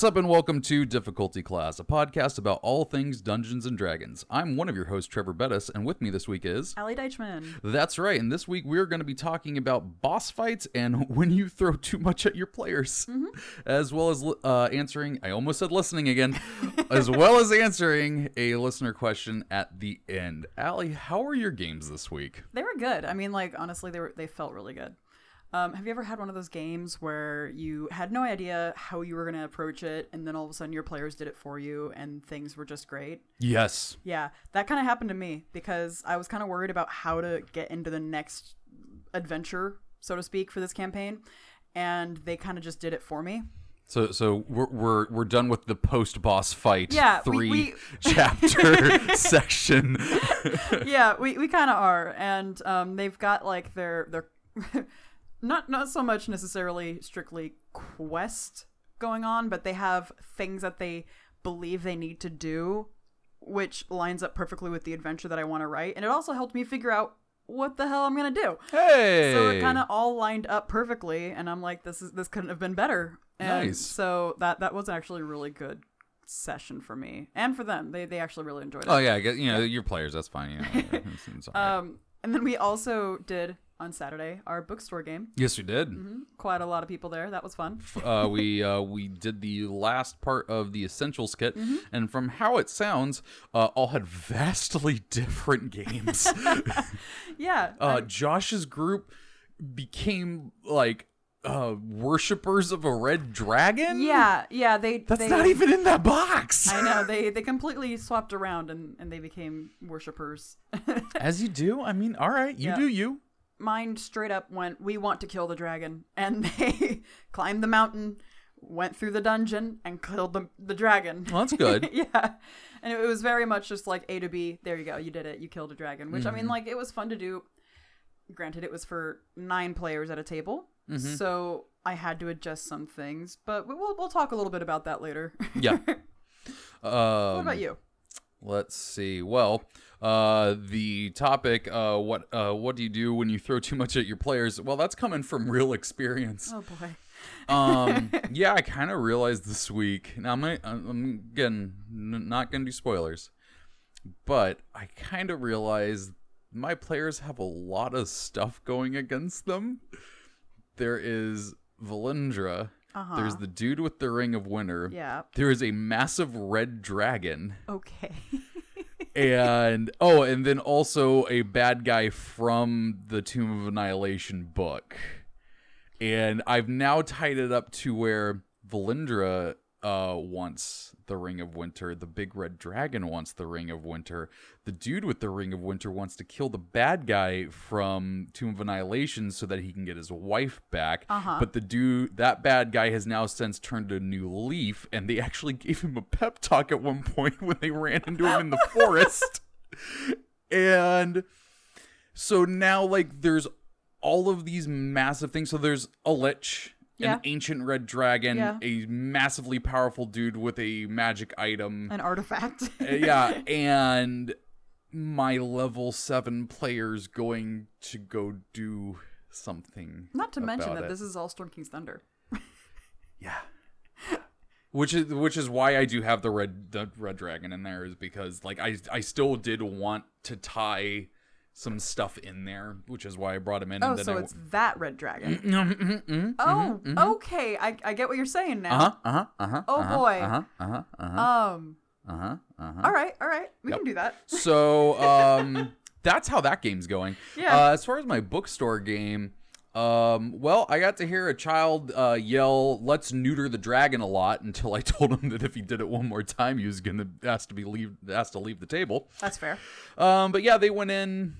What's up, and welcome to Difficulty Class, a podcast about all things Dungeons and Dragons. I'm one of your hosts, Trevor Bettis, and with me this week is. Allie Deichman. That's right, and this week we're going to be talking about boss fights and when you throw too much at your players, as well as uh, answering, I almost said listening again, as well as answering a listener question at the end. Allie, how are your games this week? They were good. I mean, like honestly, they were they felt really good. Um, have you ever had one of those games where you had no idea how you were going to approach it, and then all of a sudden your players did it for you, and things were just great? Yes. Yeah, that kind of happened to me because I was kind of worried about how to get into the next adventure, so to speak, for this campaign, and they kind of just did it for me. So, so we're we're, we're done with the post boss fight Yeah, we- three we- chapter section. yeah, we, we kind of are, and um, they've got like their their not not so much necessarily strictly quest going on, but they have things that they believe they need to do, which lines up perfectly with the adventure that I want to write, and it also helped me figure out what the hell I'm gonna do. Hey. So it kind of all lined up perfectly, and I'm like, this is this couldn't have been better. And Nice. So that that was actually a really good session for me and for them. They they actually really enjoyed it. Oh yeah, I guess, you know your players. That's fine. You know, it's, it's right. Um, and then we also did on Saturday our bookstore game. yes, we did. Quite a lot of people there. That was fun. Uh, we uh, we did the last part of the essentials kit, Mm-hmm. and from how it sounds, uh, all had vastly different games. Yeah. uh, Josh's group became like uh, worshippers of a red dragon. yeah. Yeah. They. that's they, not even in that box. I know they they completely swapped around and and they became worshippers. As you do. I mean, all right, you Yeah. do you. Mine straight up went. We want to kill the dragon, and they climbed the mountain, went through the dungeon, and killed the the dragon. Well, that's good. yeah. And it was very much just like A to B. There you go. You did it. You killed a dragon. Which I Mm-hmm. mean, like it was fun to do. Granted, it was for nine players at a table, Mm-hmm. so I had to adjust some things. But we- we'll we'll talk a little bit about that later. Yeah. Um, what about you? Let's see. Well, uh, the topic, uh, what, uh, what do you do when you throw too much at your players? Well, that's coming from real experience. Oh boy. Um, yeah, I kind of realized this week. Now I'm, gonna, I'm again n- not gonna do spoilers, but I kind of realized my players have a lot of stuff going against them. There is Valindra. Uh-huh. There's the dude with the ring of winter. Yeah. There is a massive red dragon Okay. and oh, and then also a bad guy from the Tomb of Annihilation book. And I've now tied it up to where Valindra uh wants the Ring of Winter, the big red dragon wants the Ring of Winter, the dude with the Ring of Winter wants to kill the bad guy from Tomb of Annihilation so that he can get his wife back. Uh-huh. But the dude that bad guy has now since turned a new leaf, and they actually gave him a pep talk at one point when they ran into him in the forest. And so now like there's all of these massive things. So there's a lich, Yeah. an ancient red dragon, Yeah. a massively powerful dude with a magic item. An artifact. Uh, yeah, and my level 7 players going to go do something. Not to mention that it. this is all Storm King's Thunder. Yeah. Which is which is why I do have the red the red dragon in there is because like I I still did want to tie some stuff in there, which is why I brought him in. Oh, and then so I, it's that red dragon. mm Oh, okay. I, I get what you're saying now. uh huh uh huh uh huh. Oh, boy. Uh huh uh huh uh huh Um. uh huh uh huh. All right. All right. We can do that. So um, that's how that game's going. Yeah. Uh, as far as my bookstore game, um, well, I got to hear a child uh, yell, "Let's neuter the dragon" a lot until I told him that if he did it one more time, he was gonna ask to be leave asked to leave the table. That's fair. Um, but yeah, they went in,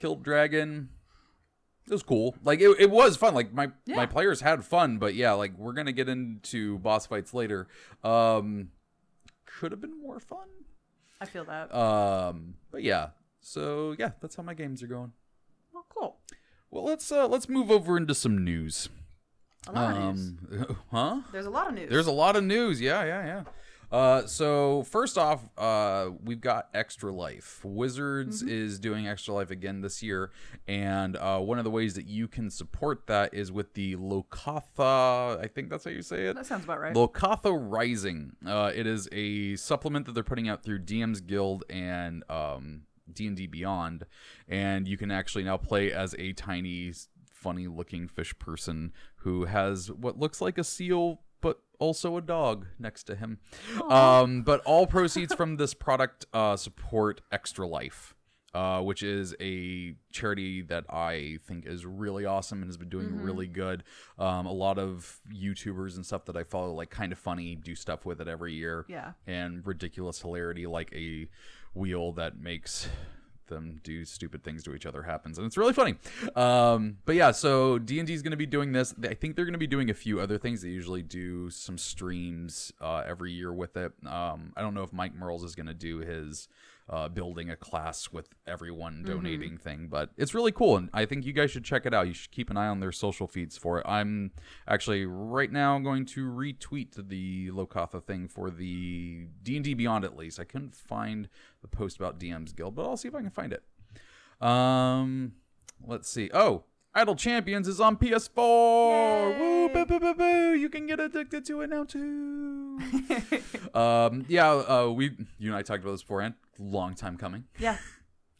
killed dragon. It was cool. Like it, it was fun. Like my Yeah. my players had fun. But yeah, like we're gonna get into boss fights later. Um, could have been more fun. I feel that. Um, but yeah. So yeah, that's how my games are going. well, cool. Well, let's uh let's move over into some news. A lot of news. Um, huh? There's a lot of news. There's a lot of news. Yeah, yeah, yeah. Uh, so first off, uh, we've got Extra Life. Wizards Mm-hmm. is doing Extra Life again this year, and uh, one of the ways that you can support that is with the Locathah. I think that's how you say it. That sounds about right. Locathah Rising. Uh, it is a supplement that they're putting out through DM's Guild and um, D&D Beyond, and you can actually now play as a tiny, funny-looking fish person who has what looks like a seal, but also a dog next to him. Um, but all proceeds from this product uh, support Extra Life. Uh, which is a charity that I think is really awesome and has been doing really good. Um, a lot of YouTubers and stuff that I follow, like kind of funny, do stuff with it every year. Yeah. And ridiculous hilarity, like a wheel that makes them do stupid things to each other happens and it's really funny. Um but yeah so d&d is going to be doing this. I think they're going to be doing a few other things. They usually do some streams uh, every year with it. Um i don't know if Mike Mearls is going to do his uh, building a class with everyone donating thing but it's really cool and i think you guys should check it out. You should keep an eye on their social feeds for it. I'm actually right now going to retweet the Locathah thing for the d&d beyond at least. I couldn't find the post about dm's guild but i'll see if i can find it. Um let's see. Oh idle champions is on ps4 woo boo, boo, boo, boo. you can get addicted to it now too. Um yeah uh we you and i talked about this beforehand long time coming yeah.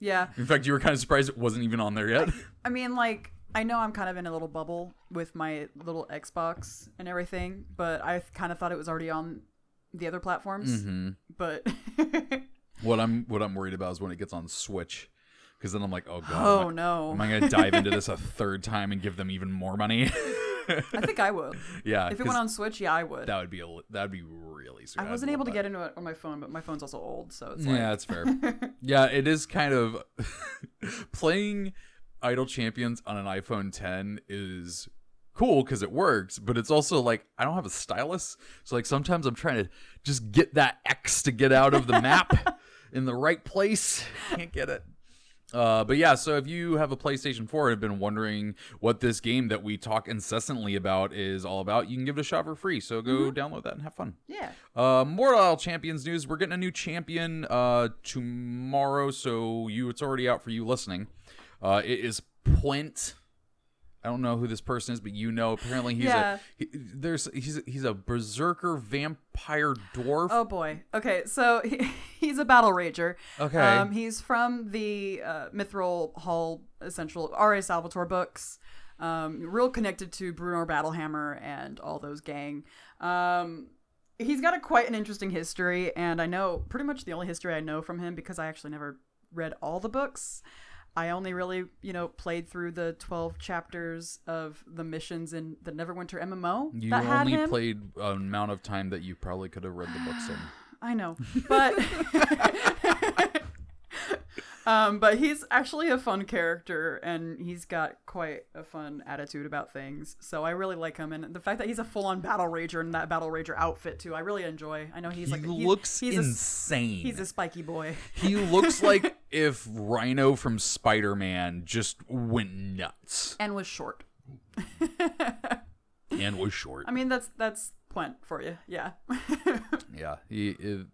Yeah. in fact you were kind of surprised it wasn't even on there yet I mean, like, I know I'm kind of in a little bubble with my little Xbox and everything, but I kind of thought it was already on the other platforms. hmm But what i'm what i'm worried about is when it gets on switch because then i'm like oh god oh am, I, no, am i gonna dive into this a third time and give them even more money I think I would. yeah If it went on Switch, yeah, I would. that would be a that'd be really sweet I wasn't able to that. get into it on my phone, but my phone's also old, so it's like, Yeah, that's fair. yeah, it is kind of playing Idle Champions on an iPhone 10 is cool because it works, but it's also like I don't have a stylus, so like sometimes I'm trying to just get that X to get out of the map in the right place. Can't get it. Uh, but yeah, so if you have a PlayStation 4 and have been wondering what this game that we talk incessantly about is all about, you can give it a shot for free. So go download that and have fun. yeah. Uh, more Idle Champions news. We're getting a new champion uh, tomorrow, so you it's already out for you listening. Uh, it is Pwent. I don't know who this person is, but you know. Apparently, he's Yeah. a he, there's he's a, he's a berserker vampire dwarf. Oh boy. Okay, so he, he's a battle rager. Okay. Um, he's from the uh, Mithril Hall Essential R.A. Salvatore books. Um, real connected to Bruenor Battlehammer and all those gang. Um, he's got a quite an interesting history, and I know pretty much the only history I know from him because I actually never read all the books. I only really, you know, played through the 12 chapters of the missions in the Neverwinter MMO you that had only him. played an amount of time that you probably could have read the books in. I know, but um, but he's actually a fun character, and he's got quite a fun attitude about things. So I really like him, and the fact that he's a full-on battle rager in that battle rager outfit too, I really enjoy. I know he's he like he- looks he's a, insane. he's a spiky boy. he looks like if Rhino from Spider Man just went nuts and was short. and was short. I mean, that's that's Pwent for you, yeah. Yeah, he. It,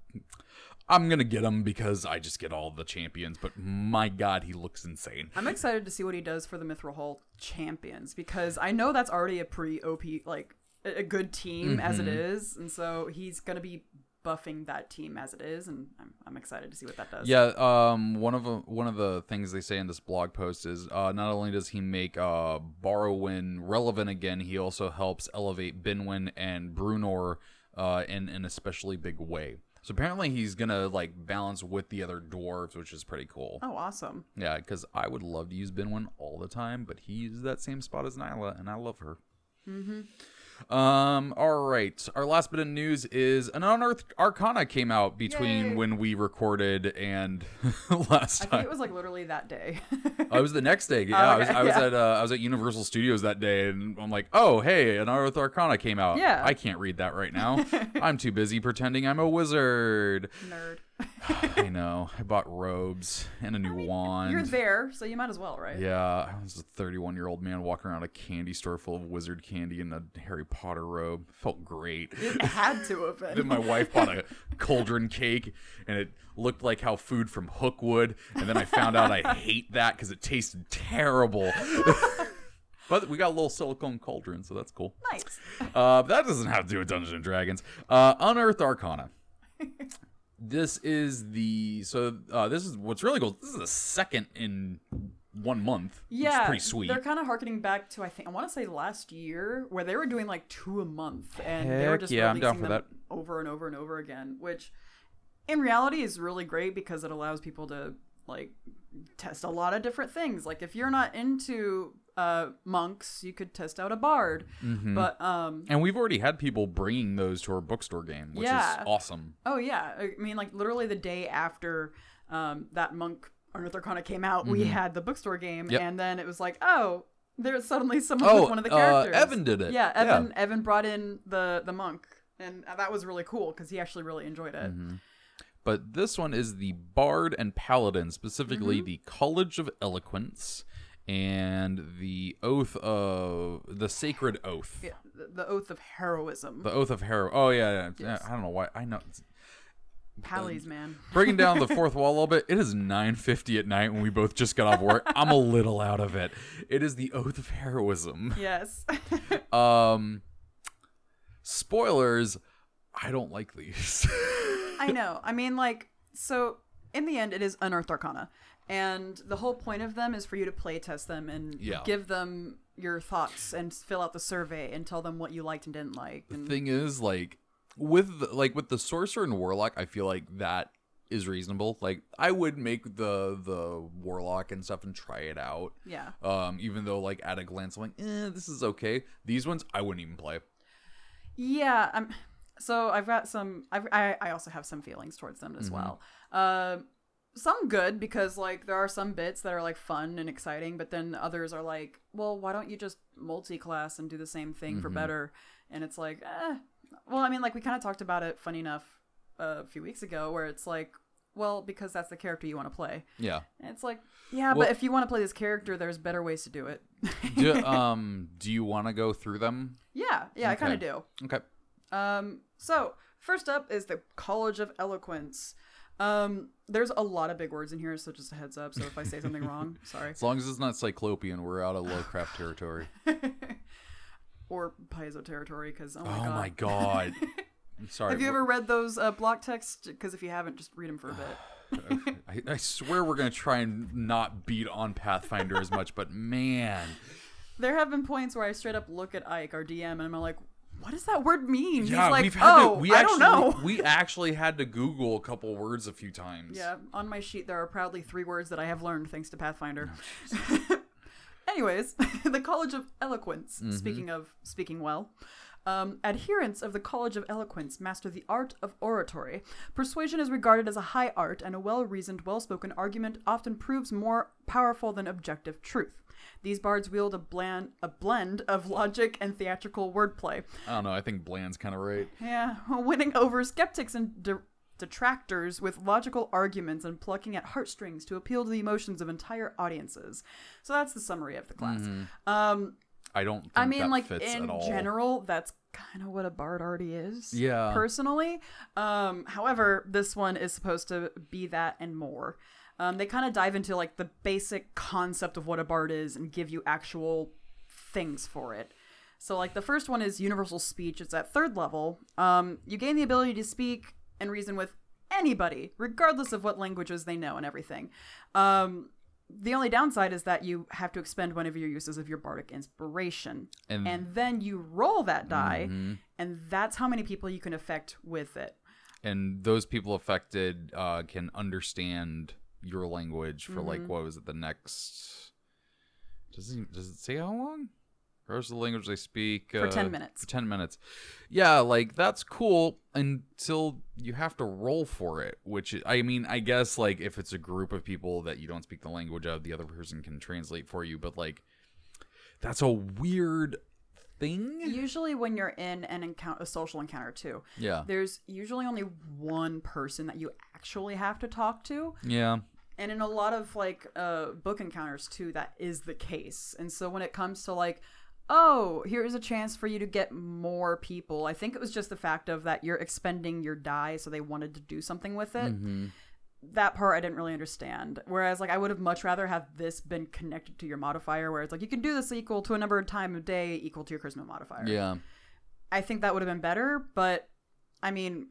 I'm gonna get him because I just get all the champions. But my God, he looks insane. I'm excited to see what he does for the Mithril Hall champions because I know that's already a pretty OP, like a good team as it Mm-hmm. is, and so he's gonna be buffing that team as it is, and I'm, I'm excited to see what that does. Yeah. Um. One of the one of the things they say in this blog post is uh, not only does he make uh Barrowin relevant again, he also helps elevate Binwin and Bruenor uh in an especially big way. So apparently he's gonna like balance with the other dwarves, which is pretty cool. Oh, awesome. Yeah, because I would love to use Binwin all the time, but he uses that same spot as Nyla, and I love her. Mm-hmm. Um. All right. Our last bit of news is an unearthed Arcana came out between Yay. when we recorded and last I think time. it was like literally that day. Oh, it was the next day. Yeah, I was, I was yeah. at uh, I was at Universal Studios that day, and I'm like, oh, hey, an Unearthed Arcana came out. Yeah. I can't read that right now. I'm too busy pretending I'm a wizard. Nerd. I know. I bought robes and a new wand. You're there, so you might as well, right? Yeah, I was a 31 year old man walking around a candy store full of wizard candy in a Harry Potter robe. Felt great. It had to have been. Then my wife bought a cauldron cake, and it looked like how food from Hook would. And then I found out I hate that because it tasted terrible. but we got a little silicone cauldron, so that's cool. nice. Uh, that doesn't have to do with Dungeons and Dragons. Uh, Unearthed Arcana. this is the so uh, this is what's really cool. This is the second in one month. which is Yeah, pretty sweet. They're kind of harkening back to I think I want to say last year where they were doing like two a month, and they were just yeah, releasing them over and over and over again, which in reality is really great because it allows people to like test a lot of different things. Like if you're not into uh, monks, you could test out a bard, Mm-hmm. but um, and we've already had people bringing those to our bookstore game, which Yeah. is awesome. Oh yeah, I mean like literally the day after um, that monk Unearthed Arcana came out, we had the bookstore game, Mm-hmm. Yep. and then it was like, oh, there's suddenly someone Oh, with one of the uh, characters. Evan did it. Yeah, Yeah. Evan. Evan brought in the the monk, and that was really cool because he actually really enjoyed it. Mm-hmm. But this one is the Bard and Paladin, specifically Mm-hmm. the College of Eloquence and the Oath of the Sacred Oath. Yeah, the, oath of heroism. The Oath of Hero. Oh yeah, yeah. Yes. I don't know why. I know. Pallies, man. Breaking down the fourth wall a little bit. It is 9:50 at night when we both just got off work. I'm a little out of it. It is the Oath of Heroism. yes. Um, spoilers. I don't like these. I know. I mean, like, so in the end, it is Unearthed Arcana. And the whole point of them is for you to play test them and Yeah. give them your thoughts and fill out the survey and tell them what you liked and didn't like. And The thing is like with the, like with the sorcerer and warlock i feel like that is reasonable like i would make the the warlock and stuff and try it out yeah. um even though like at a glance i'm like eh, this is okay these ones i wouldn't even play Yeah. I'm, so I've got some, I've, I, I also have some feelings towards them as well. Um, some good because like there are some bits that are like fun and exciting, but then others are like, well, why don't you just multi-class and do the same thing for better? And it's like, eh. Well, I mean, like we kind of talked about it. Funny enough, uh, a few weeks ago, where it's like, well, because that's the character you want to play. yeah And it's like, yeah, Well- but if you want to play this character, there's better ways to do it. do, um do you want to go through them yeah, yeah, I kind of do. okay Um, so first up is the College of Eloquence. Um, there's a lot of big words in here, so just a heads up. So if I say something wrong, sorry. as long as it's not cyclopean we're out of Lovecraft territory or Paizo territory, because oh oh my god. my god i'm sorry Have you ever read those uh, block texts? Because if you haven't, just read them for a bit. I, I swear we're gonna try and not beat on pathfinder as much but man There have been points where I straight up look at Ike, our DM, and I'm like, "What does that word mean?" Yeah, He's like, we've had "Oh, to, we I actually, don't know." We actually had to Google a couple words a few times. Yeah, on my sheet there are proudly three words that I have learned thanks to Pathfinder. Oh, Anyways, the College of Eloquence. Mm-hmm. Speaking of speaking well, um, adherents of the College of Eloquence master the art of oratory. Persuasion is regarded as a high art, and a well-reasoned, well-spoken argument often proves more powerful than objective truth. These bards wield a bland, a blend of logic and theatrical wordplay. I don't know. I think Bland's kind of right. Yeah, winning over skeptics and de- detractors with logical arguments and plucking at heartstrings to appeal to the emotions of entire audiences. So that's the summary of the class. Um, I don't. Think I mean, like in general, that's kind of what a bard already is. Yeah. Personally, um, however, this one is supposed to be that and more. Um, they kind of dive into like the basic concept of what a bard is and give you actual things for it. So, like the first one is universal speech. It's at third level. Um, you gain the ability to speak and reason with anybody, regardless of what languages they know and everything. Um, the only downside is that you have to expend one of your uses of your bardic inspiration, And- and then you roll that die, and that's how many people you can affect with it. and those people affected uh, can understand your language for like Mm-hmm. what was it? The next. Does it does it say how long? Or is the language they speak For 10 uh, minutes. For ten minutes. Yeah, like that's cool until you have to roll for it. Which I mean, I guess like if it's a group of people that you don't speak the language of, the other person can translate for you. But like, that's a weird thing. Usually, when you're in an encounter, a social encounter too, Yeah. there's usually only one person that you actually have to talk to. Yeah. And in a lot of like uh, book encounters too, that is the case. And so when it comes to like, oh, here's a chance for you to get more people, I think it was just the fact of that you're expending your die, so they wanted to do something with it. hmm That part I didn't really understand. Whereas like I would have much rather have this been connected to your modifier, where it's like you can do this equal to a number of time of day equal to your charisma modifier. Yeah. I think that would have been better, but I mean,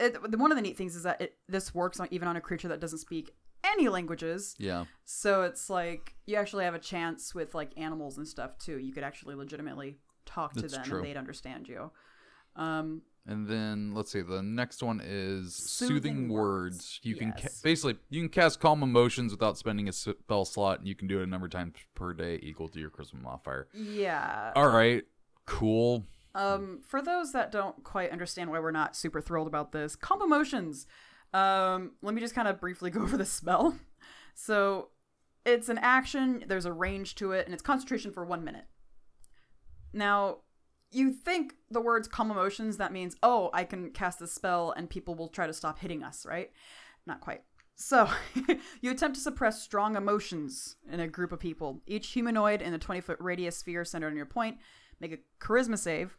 it, one of the neat things is that it, this works on, even on a creature that doesn't speak any languages. Yeah. So it's like you actually have a chance with like animals and stuff too. You could actually legitimately talk to That's them true. and they'd understand you. Um, And then let's see. The next one is Soothing soothing, words. words. You can ca- basically you can cast calm emotions without spending a spell slot, and you can do it a number of times per day, equal to your charisma modifier. yeah. All right, cool. Um, for those that don't quite understand why we're not super thrilled about this, calm emotions. Um, let me just kind of briefly go over the spell. So it's an action, there's a range to it, and it's concentration for one minute. Now, you think the words calm emotions, that means, oh, I can cast this spell and people will try to stop hitting us, right? Not quite. So, you attempt to suppress strong emotions in a group of people. Each humanoid in a 20 foot radius sphere centered on your point make a charisma save.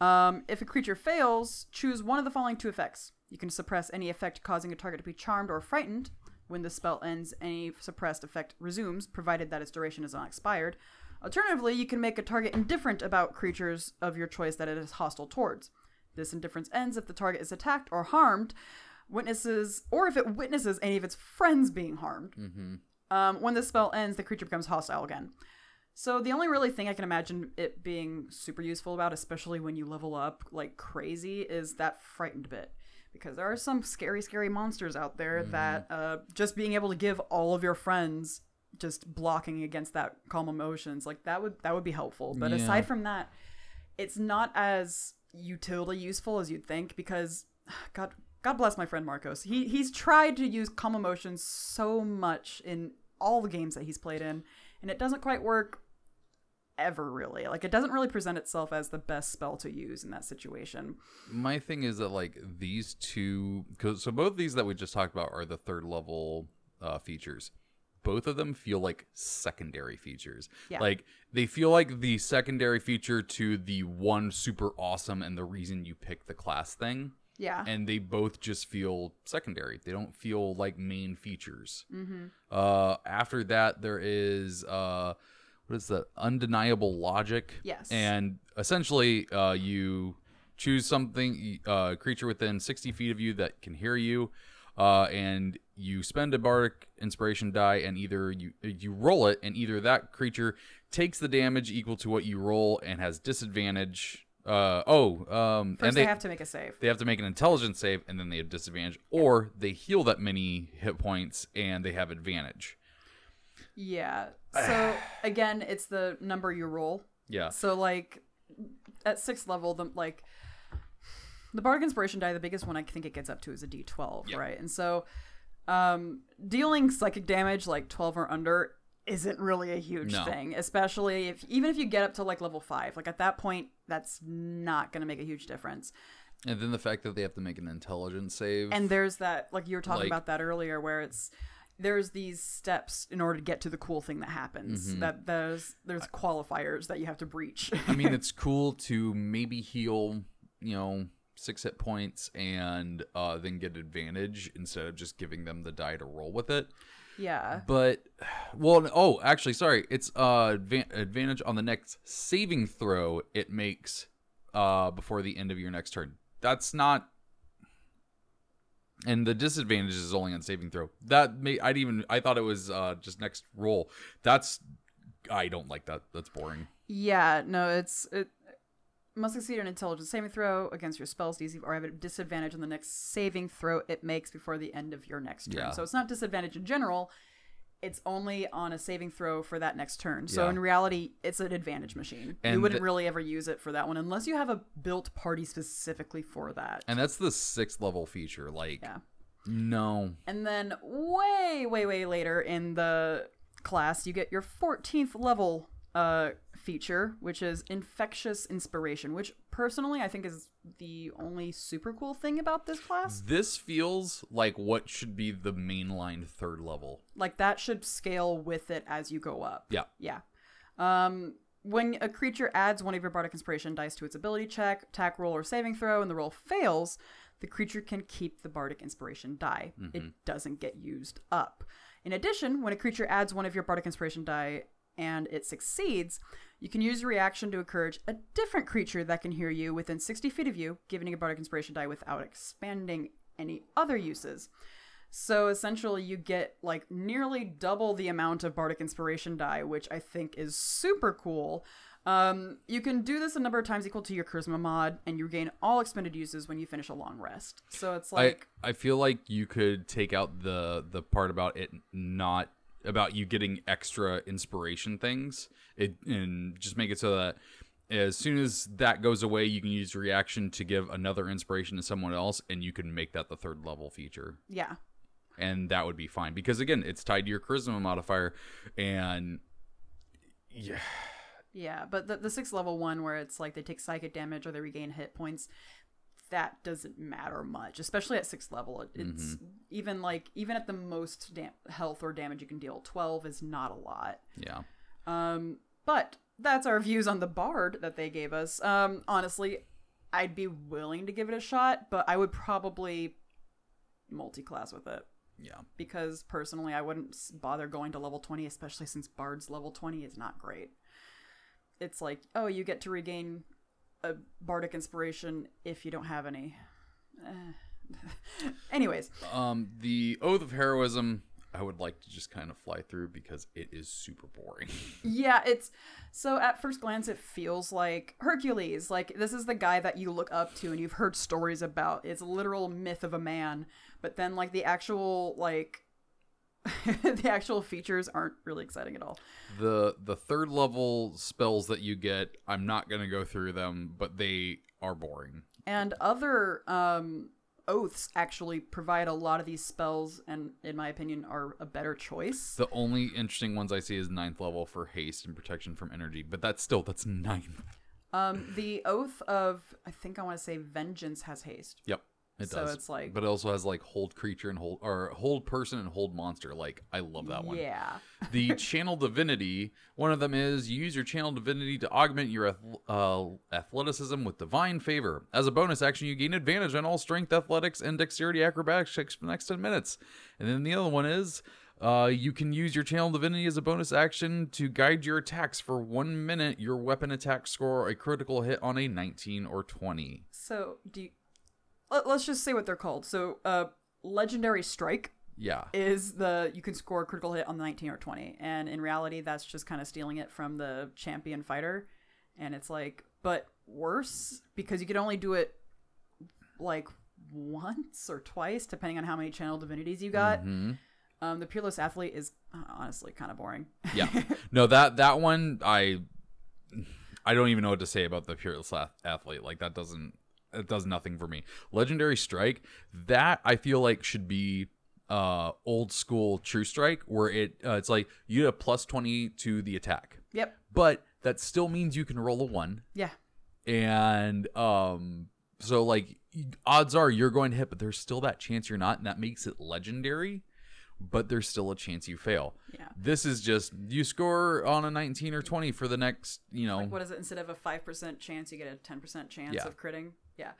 Um, if a creature fails, choose one of the following two effects. You can suppress any effect causing a target to be charmed or frightened. When the spell ends, any suppressed effect resumes, provided that its duration is not expired. Alternatively, you can make a target indifferent about creatures of your choice that it is hostile towards. This indifference ends if the target is attacked or harmed, witnesses, or if it witnesses any of its friends being harmed. Mm-hmm. Um, when the spell ends, the creature becomes hostile again. So the only really thing I can imagine it being super useful about, especially when you level up like crazy, is that frightened bit. Because there are some scary, scary monsters out there that uh, just being able to give all of your friends just blocking against that calm emotions, like that would that would be helpful. But Yeah. aside from that, it's not as utility useful as you'd think because God God bless my friend Marcos. He he's tried to use calm emotions so much in all the games that he's played in, and it doesn't quite work ever really. Like it doesn't really present itself as the best spell to use in that situation. My thing is that like these two, cause, so both these that we just talked about are the third level uh, features. Both of them feel like secondary features. Yeah. Like they feel like the secondary feature to the one super awesome and the reason you pick the class thing. Yeah. and they both just feel secondary. They don't feel like main features. mm-hmm. Uh, after that, there is uh, what is that? Undeniable logic. Yes. And essentially, uh, you choose something, uh, creature within sixty feet of you that can hear you, uh, and you spend a bardic inspiration die, and either you you roll it, and either that creature takes the damage equal to what you roll and has disadvantage. Uh, oh, um, First and they, they have to make a save. they have to make an intelligence save and then they have disadvantage or they heal that many hit points and they have advantage Yeah. So again, it's the number you roll. yeah So like at sixth level, the like the bardic inspiration die, the biggest one I think it gets up to is a D twelve, Yep. right? And so um dealing psychic damage like twelve or under isn't really a huge No. thing, especially if even if you get up to like level five. Like at that point, that's not gonna make a huge difference. and then the fact that they have to make an intelligence save And there's that like you were talking Like- about that earlier, where it's there's these steps in order to get to the cool thing that happens. Mhm. That there's there's qualifiers that you have to breach. i mean it's cool to maybe heal you know six hit points and uh, then get advantage instead of just giving them the die to roll with it yeah. but well oh actually sorry it's uh advan- advantage on the next saving throw it makes uh before the end of your next turn that's not and the disadvantage is only on saving throw that may i'd even i thought it was uh just next roll that's i don't like that that's boring Yeah, no, it's it must succeed an intelligence saving throw against your spells DC or have a disadvantage on the next saving throw it makes before the end of your next turn. Yeah. So it's not disadvantage in general. It's only on a saving throw for that next turn. So Yeah. in reality, it's an advantage machine. you wouldn't the- really ever use it for that one unless you have a built party specifically for that. and that's the sixth level feature like Yeah. no And then way, way, way later in the class, you get your 14th level uh, feature, which is infectious inspiration, which personally I think is the only super cool thing about this class. This feels like what should be the mainline third level. Like that should scale with it as you go up. Yeah. Yeah. Um, when a creature adds one of your bardic inspiration dice to its ability check, attack roll, or saving throw, and the roll fails, the creature can keep the bardic inspiration die. It doesn't get used up. In addition, when a creature adds one of your bardic inspiration die and it succeeds, you can use reaction to encourage a different creature that can hear you within 60 feet of you, giving a bardic inspiration die without expanding any other uses. So essentially, you get like nearly double the amount of Bardic Inspiration die, which I think is super cool. Um, you can do this a number of times equal to your Charisma mod, and you gain all expended uses when you finish a long rest. So it's like, I I feel like you could take out the the part about it not about you getting extra inspiration things. It and just make it so that as soon as that goes away you can use reaction to give another inspiration to someone else and you can make that the third level feature. Yeah, and that would be fine because again it's tied to your charisma modifier and yeah. Yeah. But the the sixth level one, where it's like they take psychic damage or they regain hit points, that doesn't matter much, especially at sixth level. It- It's even like even at the most dam- health or damage you can deal, twelve is not a lot. yeah Um, but that's our views on the bard that they gave us. Um, honestly, I'd be willing to give it a shot, but I would probably multi-class with it yeah because personally, I wouldn't bother going to level twenty, especially since bard's level twenty is not great. It's like, oh, you get to regain a bardic inspiration if you don't have any. Eh. Anyways, um the oath of heroism i would like to just kind of fly through because it is super boring Yeah, it's so at first glance it feels like Hercules. Like this is the guy that you look up to and you've heard stories about. It's a literal myth of a man, but then like the actual like the actual features aren't really exciting at all. the the third level spells that you get i'm not going to go through them but they are boring And other um oaths actually provide a lot of these spells and in my opinion are a better choice. the only interesting ones i see is ninth level for haste and protection from energy but that's still that's ninth Um the oath of I think I want to say vengeance has haste. yep it So does. it's like- but it also has like hold creature and hold or hold person and hold monster. Like i love that one. Yeah. the channel divinity one of them is you use your channel divinity to augment your uh, athleticism with divine favor. As a bonus action you gain advantage on all strength athletics and dexterity acrobatics checks for the next 10 minutes. And then the other one is uh, you can use your channel divinity as a bonus action to guide your attacks for one minute. Your weapon attack score a critical hit on a 19 or 20 So do you, let, let's just say what they're called. So uh legendary strike yeah. is the you can score a critical hit on the 19 or 20 and in reality that's just kind of stealing it from the champion fighter. And it's like but worse because you can only do it like once or twice depending on how many channel divinities you got. Mhm. um the peerless athlete is uh, honestly kind of boring. Yeah. No that that one i i don't even know what to say about the peerless athlete. Like that doesn't it does nothing for me. Legendary strike that i feel like should be uh old school true strike where it uh, it's like you get a plus 20 to the attack. Yep. But that still means you can roll a one. Yeah. And um so like odds are you're going to hit but there's still that chance you're not and that makes it legendary but there's still a chance you fail. Yeah. This is just you score on a 19 or 20 for the next you know like what is it? Instead of a 5% chance you get a 10% chance Yeah. of critting yeah.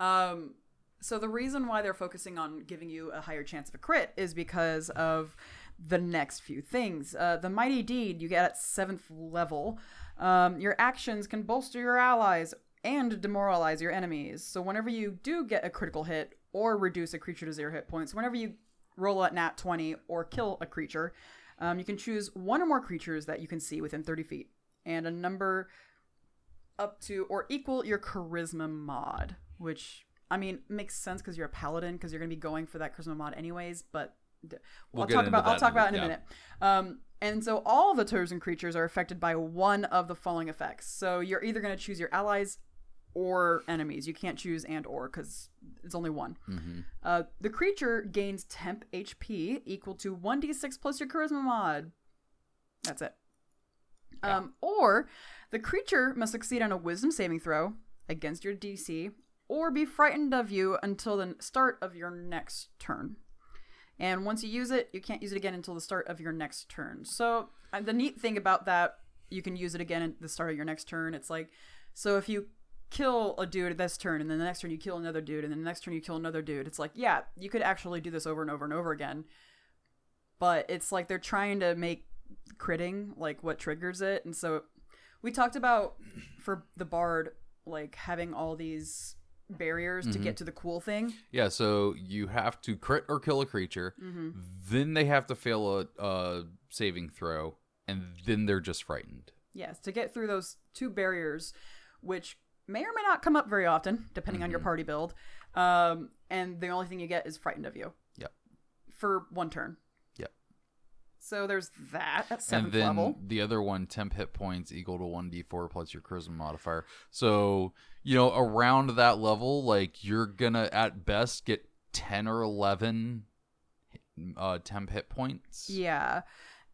Um so the reason why they're focusing on giving you a higher chance of a crit is because of the next few things. Uh, the mighty deed you get at seventh level um, your actions can bolster your allies and demoralize your enemies. So whenever you do get a critical hit or reduce a creature to zero hit points whenever you roll a nat 20 or kill a creature um, you can choose one or more creatures that you can see within 30 feet. And a number up to or equal your charisma mod, which I mean makes sense because you're a paladin because you're gonna be going for that charisma mod anyways. But d- We'll I'll talk about I'll talk about it in a minute. Um, and so all the chosen creatures are affected by one of the following effects. So you're either gonna choose your allies or enemies. You can't choose and or because it's only one. Mhm. Uh, the creature gains temp HP equal to 1d6 plus your charisma mod. That's it. Um, or the creature must succeed on a wisdom saving throw against your DC or be frightened of you until the start of your next turn. And once you use it, you can't use it again until the start of your next turn. So, uh, the neat thing about that, you can use it again at the start of your next turn. It's like, so if you kill a dude this turn, and then the next turn you kill another dude, and then the next turn you kill another dude, it's like, yeah, you could actually do this over and over and over again. But it's like they're trying to make critting like what triggers it. And so we talked about for the bard, like having all these barriers to get to the cool thing. Yeah, so you have to crit or kill a creature, Mm-hmm. then they have to fail a, a saving throw, and then they're just frightened. Yes, to get through those two barriers, which may or may not come up very often, depending on your party build. Um, and the only thing you get is frightened of you Yep. for one turn. So there's that at and then level. the other one, temp hit points equal to 1d4 plus your charisma modifier. So, you know, around that level, like you're gonna at best get 10 or 11 uh, temp hit points. Yeah.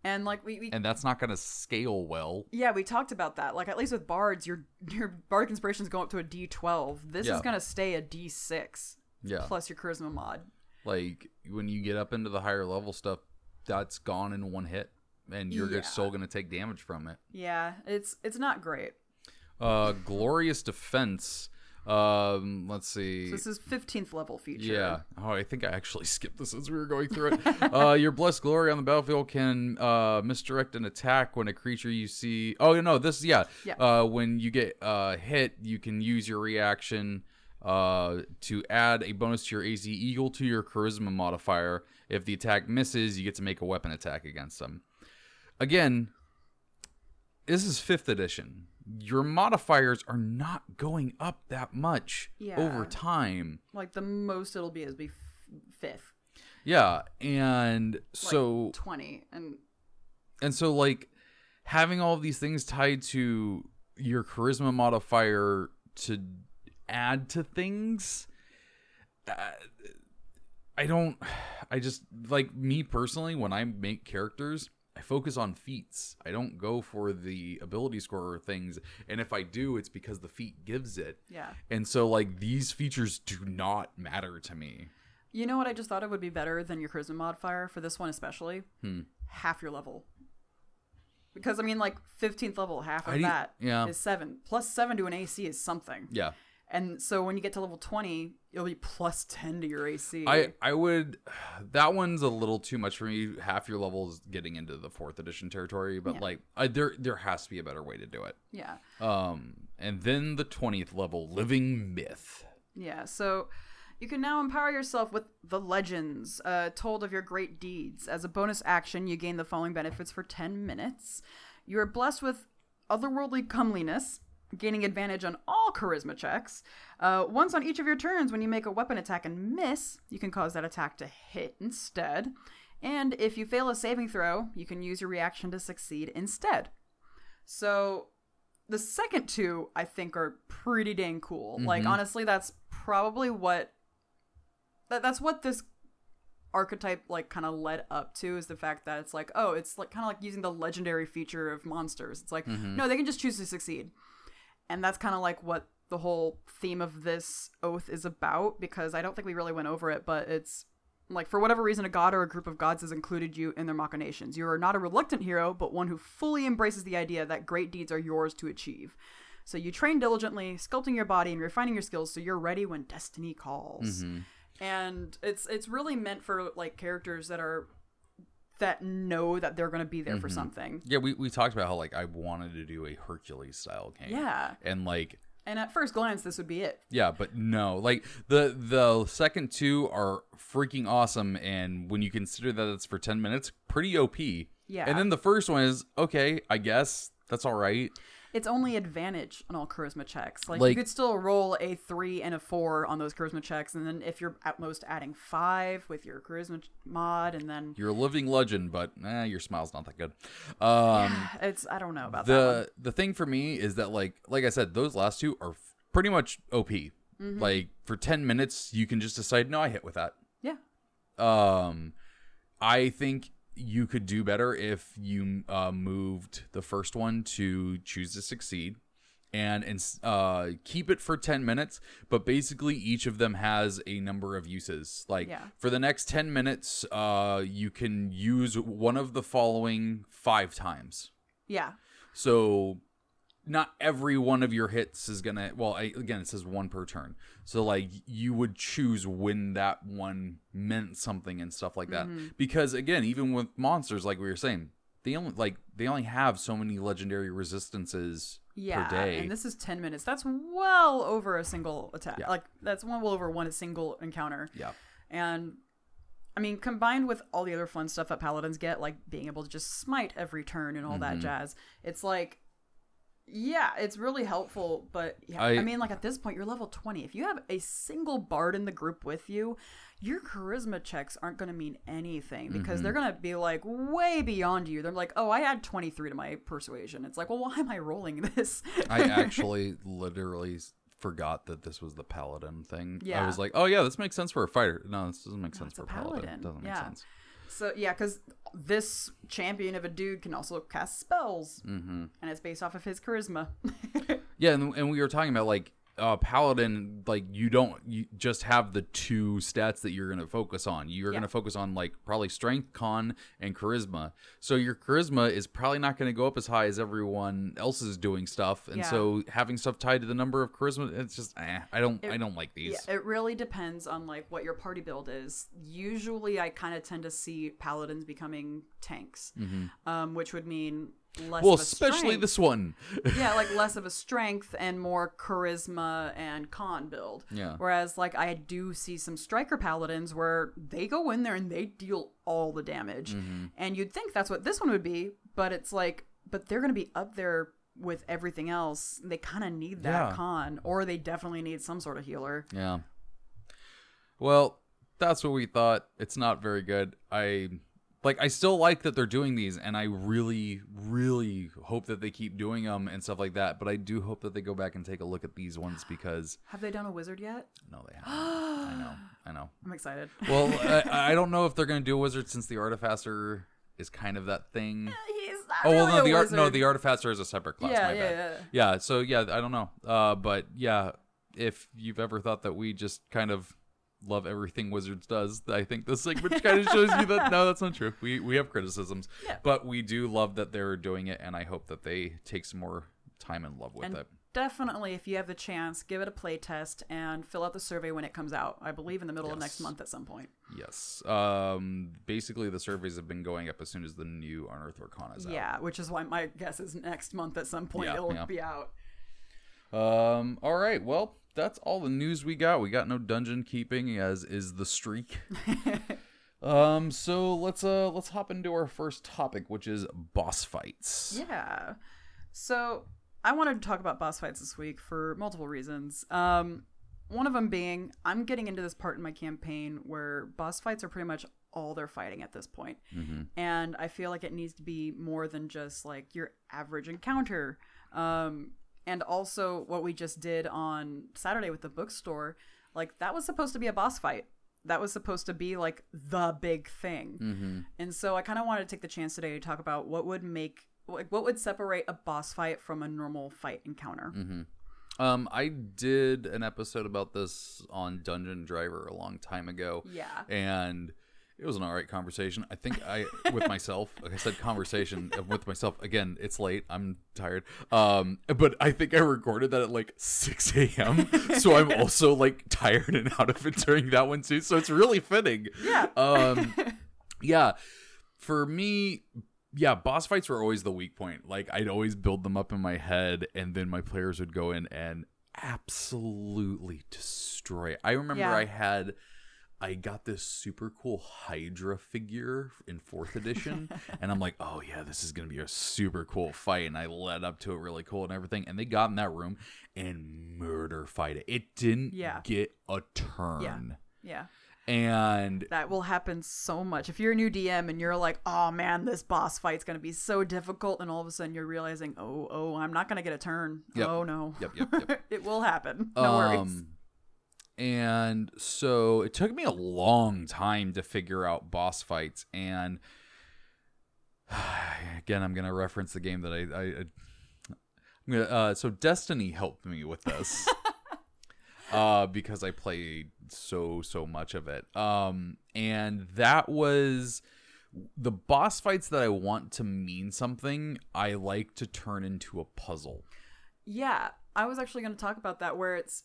And like we, we And that's not gonna scale well. yeah, we talked about that. Like at least with bards, your your bardic inspirations go up to a D twelve. This Yeah. is gonna stay a D six Yeah. plus your charisma mod. Like when you get up into the higher level stuff, that's gone in one hit. And you're Yeah. still gonna take damage from it. Yeah, it's it's not great. Uh glorious defense. Um let's see. So this is fifteenth level feature. Yeah. Oh, I think I actually skipped this as we were going through it. uh, your blessed glory on the battlefield can uh, misdirect an attack when a creature you see. Oh no, this yeah. Yeah. Uh, when you get uh, hit, you can use your reaction uh, to add a bonus to your AC equal to your charisma modifier. If the attack misses, you get to make a weapon attack against them. Again, this is fifth edition. Your modifiers are not going up that much Yeah. over time. Like the most it'll be is be f- fifth, Yeah, and like so twenty, and and so like having all of these things tied to your charisma modifier to add to things uh, I don't I just like me personally when I make characters I focus on feats. I don't go for the ability score or things and if I do it's because the feat gives it. yeah. And so like these features do not matter to me. You know what? I just thought it would be better than your charisma modifier for this one, especially Hmm. half your level. Because I mean, like fifteenth level, half of I that is yeah. seven. Plus seven to an AC is something. Yeah. And so when you get to level twenty, it'll be plus ten to your AC. I I would that one's a little too much for me. Half your level is getting into the fourth edition territory, but Yeah. like I, there there has to be a better way to do it. yeah, Um, and then the twentieth level, living myth. yeah. So you can now empower yourself with the legends uh, told of your great deeds. As a bonus action, you gain the following benefits for ten minutes. You are blessed with otherworldly comeliness, gaining advantage on all charisma checks. Uh, once on each of your turns, when you make a weapon attack and miss, you can cause that attack to hit instead. And if you fail a saving throw, you can use your reaction to succeed instead. So the second two, I think, are pretty dang cool. Like honestly, that's probably what that, that's what this archetype like kind of led up to is the fact that it's like oh it's like kind of like using the legendary feature of monsters it's like no they can just choose to succeed and that's kind of like what the whole theme of this oath is about because i don't think we really went over it but it's like for whatever reason a god or a group of gods has included you in their machinations. You are not a reluctant hero but one who fully embraces the idea that great deeds are yours to achieve. So you train diligently sculpting your body and refining your skills so you're ready when destiny calls. Mm-hmm. And it's it's really meant for like characters that are that know that they're going to be there for mm-hmm. something Yeah, we, we talked about how like I wanted to do a Hercules style game. yeah And like and at first glance this would be it yeah, but no. Like the the second two are freaking awesome and when you consider that it's for 10 minutes, pretty OP. Yeah. And then the first one is okay, I guess. That's all right. It's only advantage on all charisma checks. Like, Like- you could still roll a three and a four on those charisma checks, and then if you're at most adding five with your charisma mod, and then You're a living legend, but eh, your smile's not that good. Um it's I don't know about the the thing for me is that like like I said, those last two are f- pretty much OP. Mm-hmm. Like for ten minutes, you can just decide, no, I hit with that. Yeah, Um, I think you could do better if you uh, moved the first one to choose to succeed and and uh, keep it for 10 minutes but basically each of them has a number of uses like Yeah. for the next 10 minutes uh, you can use one of the following five times Yeah. so not every one of your hits is gonna. Well, I, again, it says one per turn. So like you would choose when that one meant something and stuff like that. Mm-hmm. Because again, even with monsters, like we were saying, they only like they only have so many legendary resistances Yeah. per day. And this is 10 minutes. That's well over a single attack. Yeah. Like, that's well over one single encounter. yeah, And I mean, combined with all the other fun stuff that paladins get, like being able to just smite every turn and all that Mm-hmm. jazz, it's like, yeah, it's really helpful. But yeah, I, I- mean, like at this point, you're level 20. If you have a single bard in the group with you, your charisma checks aren't going to mean anything because Mm-hmm. they're going to be like way beyond you. They're like, oh, I add 23 to my persuasion. It's like, well, why am I rolling this? I actually literally forgot that this was the paladin thing. Yeah. I was like, oh yeah, this makes sense for a fighter. No, this doesn't make sense for a paladin. paladin. Doesn't make Yeah. sense. So yeah, because this champion of a dude can also cast spells, mm-hmm. and it's based off of his charisma. Yeah, and, and we were talking about like uh paladin like you don't you just have the two stats that you're going to focus on. You're Yeah. going to focus on like probably strength, con and charisma. So your charisma is probably not going to go up as high as everyone else is doing stuff. And Yeah. so having stuff tied to the number of charisma it's just eh, I don't I don't like these. yeah, it really depends on like what your party build is. Usually, I kind of tend to see paladins becoming tanks, um, which would mean less. well, especially this one. yeah, like less of a strength and more charisma and con build. Yeah. Whereas, like, I do see some striker paladins where they go in there and they deal all the damage. Mm-hmm. And you'd think that's what this one would be, but it's like, but they're going to be up there with everything else. They kind of need that Yeah. con, or they definitely need some sort of healer. Yeah. Well, that's what we thought. It's not very good. I like I still like that they're doing these and I really really hope that they keep doing them and stuff like that, but I do hope that they go back and take a look at these ones because Have they done a wizard yet? no they haven't. I know. I know. I'm excited. Well, I, I don't know if they're going to do a wizard since the artificer is kind of that thing. He's not Oh well, really no, the art, no, the artificer is a separate class. Yeah, yeah, yeah. Yeah, so yeah, I don't know. Uh, but yeah, if you've ever thought that we just kind of love everything Wizards does, I think this segment kind of shows you that no, that's not true. We we have criticisms, Yeah. but we do love that they're doing it, and I hope that they take some more time and love with And it. definitely, if you have the chance, give it a play test and fill out the survey when it comes out. I believe in the middle of next month at some point. Yes. Um. Basically, the surveys have been going up as soon as the new Unearthed Arcana is out. Yeah, which is why my guess is next month at some point Yeah, it'll yeah. be out. Um. All right. Well, that's all the news we got. We got no dungeon keeping, as is the streak. um. So let's uh let's hop into our first topic, which is boss fights. Yeah. So I wanted to talk about boss fights this week for multiple reasons. Um, one of them being I'm getting into this part in my campaign where boss fights are pretty much all they're fighting at this point. and I feel like it needs to be more than just like your average encounter. Um, and also what we just did on Saturday with the bookstore, like that was supposed to be a boss fight. That was supposed to be like the big thing. Mm-hmm. And so I kind of wanted to take the chance today to talk about what would make like what would separate a boss fight from a normal fight encounter. Um. I did an episode about this on Dungeon Driver a long time ago. Yeah. and it was an all right conversation. I think I with myself, like I said, conversation with myself. Again, it's late. I'm tired. Um, but I think I recorded that at like 6 a.m. So I'm also like tired and out of it during that one too. So it's really fitting. Yeah. Um, yeah. For me, yeah, boss fights were always the weak point. Like I'd always build them up in my head, and then my players would go in and absolutely destroy. I remember Yeah. I had. I got this super cool Hydra figure in fourth edition, and I'm like, oh yeah, this is gonna be a super cool fight. And I led up to it really cool and everything. And they got in that room and murder fight it. It didn't Yeah. get a turn. Yeah. yeah. And That will happen so much. If you're a new DM and you're like, oh man, this boss fight's gonna be so difficult, and all of a sudden you're realizing, oh, oh, I'm not gonna get a turn. Yep. Oh no. Yep, yep, yep. it will happen. No um, worries. And so it took me a long time to figure out boss fights and again, I'm gonna reference the game that I, I, I I'm gonna, uh, so Destiny helped me with this, uh, because I played so so much of it. Um, and that was the boss fights that I want to mean something. I like to turn into a puzzle. Yeah, I was actually going to talk about that where it's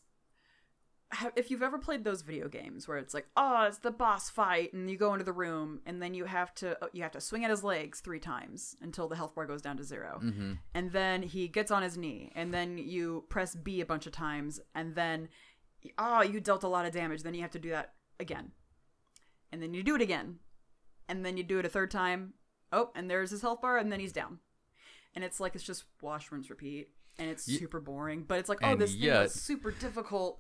if you've ever played those video games where it's like, oh, it's the boss fight, and you go into the room, and then you have to uh, you have to swing at his legs three times until the health bar goes down to 0 and then he gets on his knee, and then you press B a bunch of times, and then oh, you dealt a lot of damage. Then you have to do that again, and then you do it again, and then you do it a third time. Oh, and there's his health bar, and then he's down, and it's like it's just wash, rinse, repeat. And it's super boring, but it's like, oh, this thing was super difficult.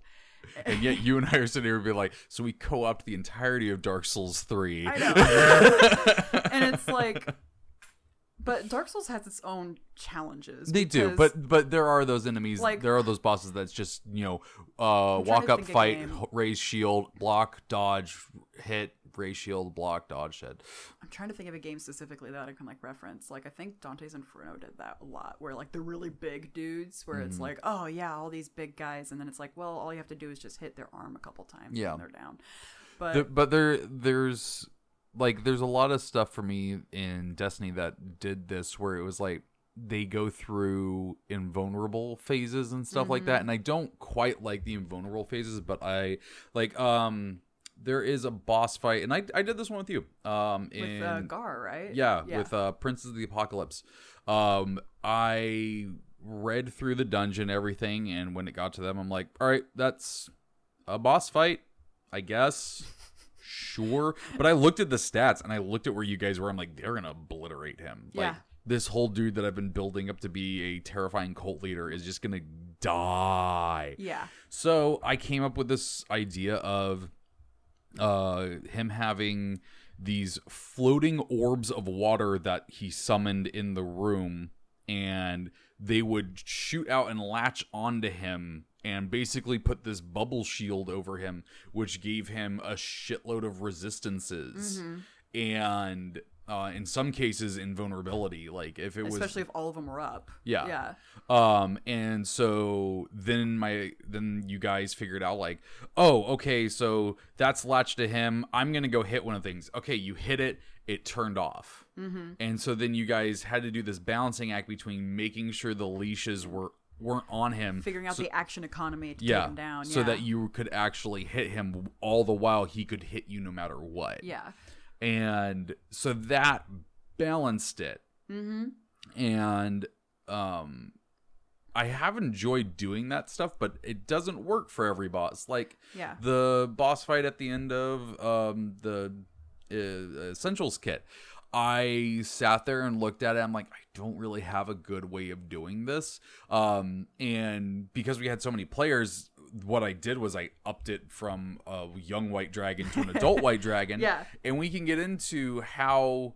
And yet you and I are sitting here and be like, so we co-opt the entirety of Dark Souls three. I know. and it's like, but Dark Souls has its own challenges. They do, but but there are those enemies. Like- there are those bosses that's just you know, uh, walk up, fight, raise shield, block, dodge, hit, raise shield, block, dodge, hit. I'm trying to think of a game specifically that I can like reference. Like I think Dante's Inferno did that a lot, where like the really big dudes, where Mm-hmm. it's like, oh yeah, all these big guys, and then it's like, well, all you have to do is just hit their arm a couple times, Yeah. and they're down. But The- but there there's like there's a lot of stuff for me in Destiny that did this where it was like they go through invulnerable phases and stuff like Mm-hmm. that and I don't quite like the invulnerable phases but I like um there is a boss fight and I I did this one with you um in with uh, Gar, right? yeah, with uh Princes of the Apocalypse. Um I read through the dungeon everything and when it got to them I'm like, "All right, that's a boss fight, I guess." Sure. But I looked at the stats and I looked at where you guys were. I'm like, they're going to obliterate him. Like this whole dude that I've been building up to be a terrifying cult leader is just going to die. yeah, So I came up with this idea of uh, him having these floating orbs of water that he summoned in the room, and they would shoot out and latch onto him and basically put this bubble shield over him, which gave him a shitload of resistances. And uh, in some cases, invulnerability. Like if it was especially if all of them were up. Yeah. yeah, um, and so then my then you guys figured out like, oh, okay, so that's latched to him. I'm gonna go hit one of the things. Okay, you hit it, it turned off. Mm-hmm. And so then you guys had to do this balancing act between making sure the leashes were weren't on him, figuring out so, the action economy to yeah, take him down. so that you could actually hit him all the while he could hit you no matter what yeah, and so that balanced it mm-hmm. and um i have enjoyed doing that stuff but it doesn't work for every boss like yeah. the boss fight at the end of um the uh, essentials kit i sat there and looked at it i'm like i don't really have a good way of doing this um and because we had so many players what i did was i upped it from a young white dragon to an adult white dragon Yeah. and we can get into how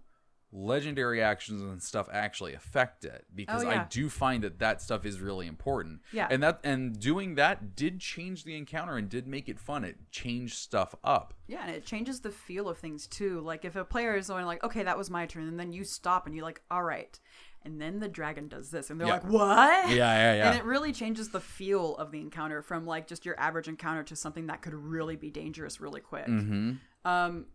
legendary actions and stuff actually affect it because Oh, I do find that that stuff is really important. Yeah. And that and doing that did change the encounter and did make it fun. It changed stuff up. Yeah, and it changes the feel of things too. Like if a player is going like, okay, that was my turn, and then you stop and you're like, all right, and then the dragon does this, and they're Yeah. like, what? Yeah, yeah, yeah. And it really changes the feel of the encounter from like just your average encounter to something that could really be dangerous really quick. mm-hmm. Um,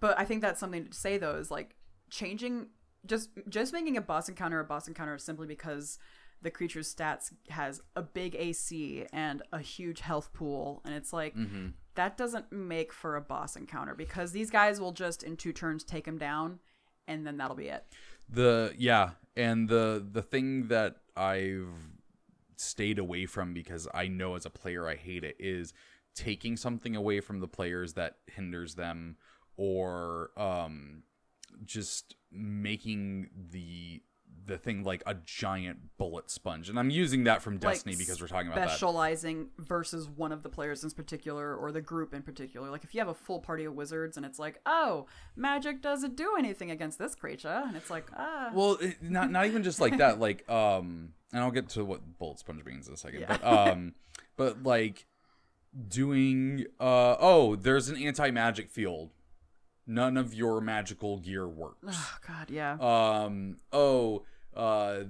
but I think that's something to say though is like changing just just making a boss encounter a boss encounter simply because the creature's stats has a big AC and a huge health pool, and it's like Mm-hmm. that doesn't make for a boss encounter because these guys will just in two turns take him down, and then that'll be it. The yeah, and the the thing that I've stayed away from because I know as a player I hate it is taking something away from the players that hinders them or um just making the the thing like a giant bullet sponge. And I'm using that from Destiny Like, because we're talking about that. specializing versus one of the players in particular or the group in particular. Like if you have a full party of wizards and it's like, oh, magic doesn't do anything against this creature, and it's like, ah, Well, it, not not even just like that. Like, um, and I'll get to what bullet sponge means in a second. Yeah. But um, but like doing uh oh, there's an anti magic field. None of your magical gear works. Oh God, yeah. um oh uh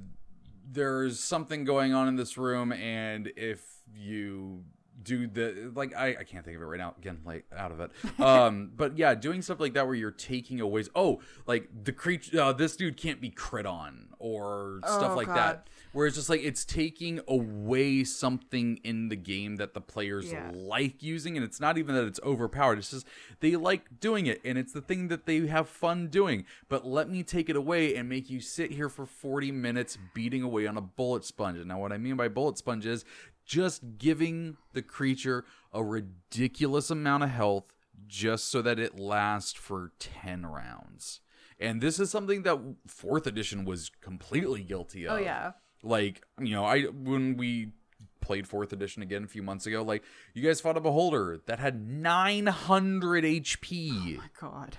there's something going on in this room and if you do the like I, I can't think of it right now. Again like out of it. Um but yeah doing stuff like that where you're taking away oh like the creature uh, this dude can't be crit on or stuff Oh, like God. that where it's just like it's taking away something in the game that the players Yeah. like using and it's not even that it's overpowered. It's just they like doing it and it's the thing that they have fun doing. But let me take it away and make you sit here for 40 minutes beating away on a bullet sponge. And now what i mean by bullet sponge is just giving the creature a ridiculous amount of health just so that it lasts for 10 rounds and this is something that fourth edition was completely guilty of oh yeah. like you know i when we played fourth edition again a few months ago like you guys fought a beholder that had 900 hp My God.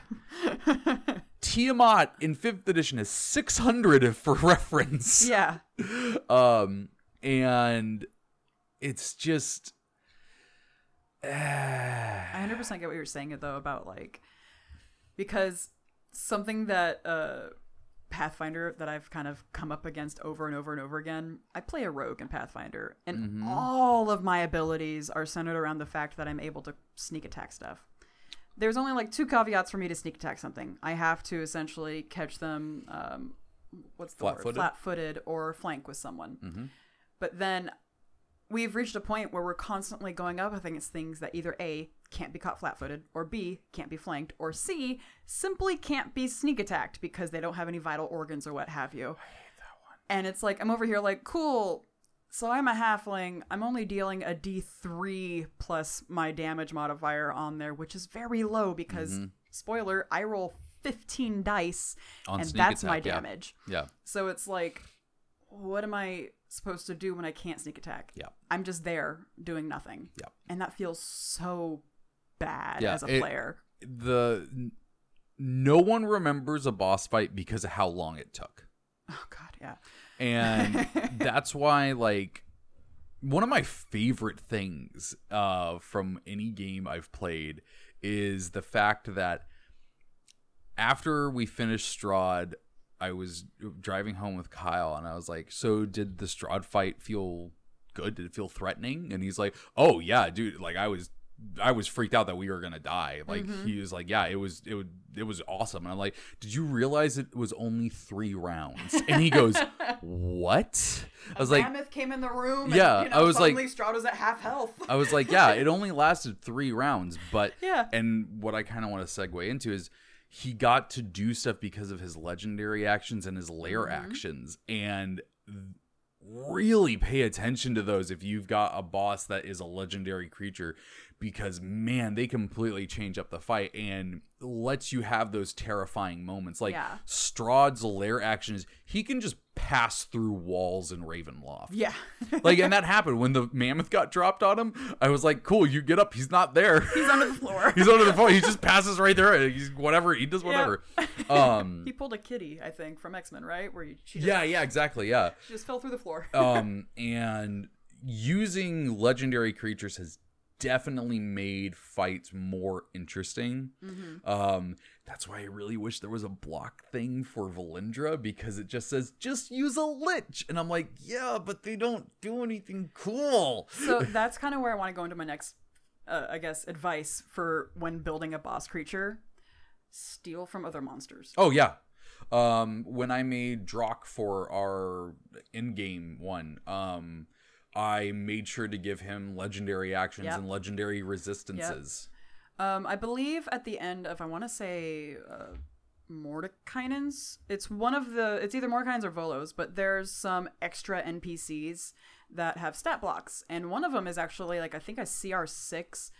tiamat in fifth edition is 600 for reference yeah. um and it's just I 100% get what you're saying though about like because something that uh Pathfinder that I've kind of come up against over and over and over again. I play a rogue in Pathfinder and all of my abilities are centered around the fact that I'm able to sneak attack stuff. There's only like two caveats for me to sneak attack something. I have to essentially catch them um what's the word? Flat-footed? Flat-footed or flank with someone. Mhm. But then we've reached a point where we're constantly going up against things that either A, can't be caught flat footed, or B, can't be flanked, or C, simply can't be sneak attacked because they don't have any vital organs or what have you. And it's like, I'm over here like, cool. So I'm a halfling. I'm only dealing a D3 plus my damage modifier on there, which is very low because, spoiler, I roll 15 dice On and that's my attack, yeah. damage. yeah So it's like, what am I supposed to do when I can't sneak attack? Yeah. I'm just there doing nothing. Yeah. And that feels so bad Yeah, as a it- player. the no one remembers a boss fight because of how long it took Oh god, yeah. and that's why like one of my favorite things uh from any game I've played is the fact that after we finished Strahd I was driving home with Kyle and I was like so did the Strahd fight feel good did it feel threatening and he's like oh yeah dude like I was I was freaked out that we were gonna die. Like mm-hmm. he was like, yeah, it was it would it was awesome. And I'm like, did you realize it was only three rounds? And he goes, what? I was like, Mammoth came in the room. And, Yeah, you know, I was like- Strahd was at half health. I was like, yeah, it only lasted three rounds, but Yeah. And what I kind of want to segue into is he got to do stuff because of his legendary actions and his lair Mm-hmm. actions, and really pay attention to those if you've got a boss that is a legendary creature because man they completely change up the fight and lets you have those terrifying moments like Yeah. Strahd's lair actions he can just pass through walls in Ravenloft yeah. like and that happened when the mammoth got dropped on him i was like cool you get up he's not there He's under the floor. he's under the floor. he just passes right there he's whatever he does whatever um he pulled a kitty, I think, from X Men, right? Where you, she just, yeah yeah exactly yeah she just fell through the floor. um and using legendary creatures has definitely made fights more interesting um that's why i really wish there was a block thing for valindra because it just says just use a lich and i'm like yeah but they don't do anything cool so that's kind of where I want to go into my next, uh, I guess, advice for when building a boss creature. Steal from other monsters. Oh yeah. Um, when I made Drock for our in-game one, um, I made sure to give him legendary actions Yep. and legendary resistances. Um, I believe at the end of I want to say uh, Mordenkainen's. It's one of the. It's either Mordenkainen's or Volo's, but there's some extra NPCs that have stat blocks, and one of them is actually like I think a CR six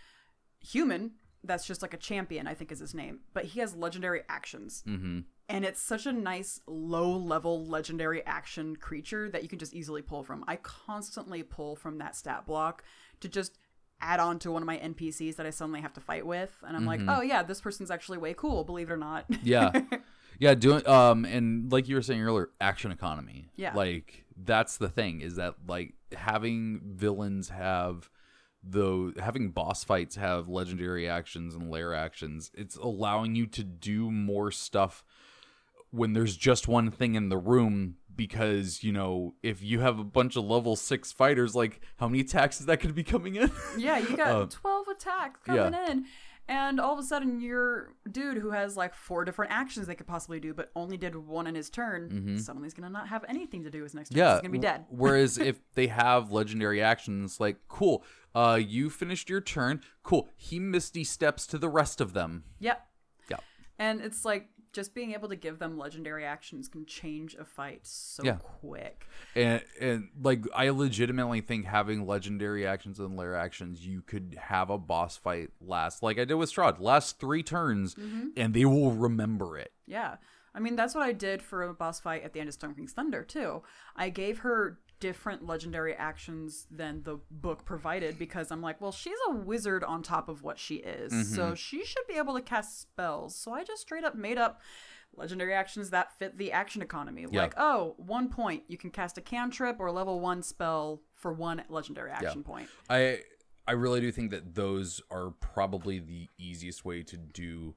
human. That's just like a champion, I think is his name, but he has legendary actions. Mm-hmm. And it's such a nice low level legendary action creature that you can just easily pull from. I constantly pull from that stat block to just add on to one of my NPCs that I suddenly have to fight with. And I'm like, oh yeah, this person's actually way cool, believe it or not. Yeah. yeah, doing um and like you were saying earlier, action economy. Yeah. Like that's the thing is that like having villains have though having boss fights have legendary actions and lair actions, it's allowing you to do more stuff when there's just one thing in the room because you know if you have a bunch of level six fighters like how many attacks is that going to be coming in Yeah, you got Uh, 12 attacks coming in. And all of a sudden, your dude who has like four different actions they could possibly do, but only did one in his turn, suddenly he's going to not have anything to do his next turn. Mm-hmm. yeah He's going to be dead. whereas if they have legendary actions like cool uh you finished your turn cool he misty steps to the rest of them Yep. yep And it's like just being able to give them legendary actions can change a fight so Yeah. quick. and and like I legitimately think having legendary actions and lair actions, you could have a boss fight last like I did with Strahd, last three turns, Mm-hmm. and they will remember it. Yeah. I mean, that's what I did for a boss fight at the end of Storm King's Thunder, too. I gave her different legendary actions than the book provided because I'm like, well, she's a wizard on top of what she is. So mm-hmm. she should be able to cast spells. So I just straight up made up legendary actions that fit the action economy. Yeah. Like, oh, one point, you can cast a cantrip or level one spell for one legendary action point. I I really do think that those are probably the easiest way to do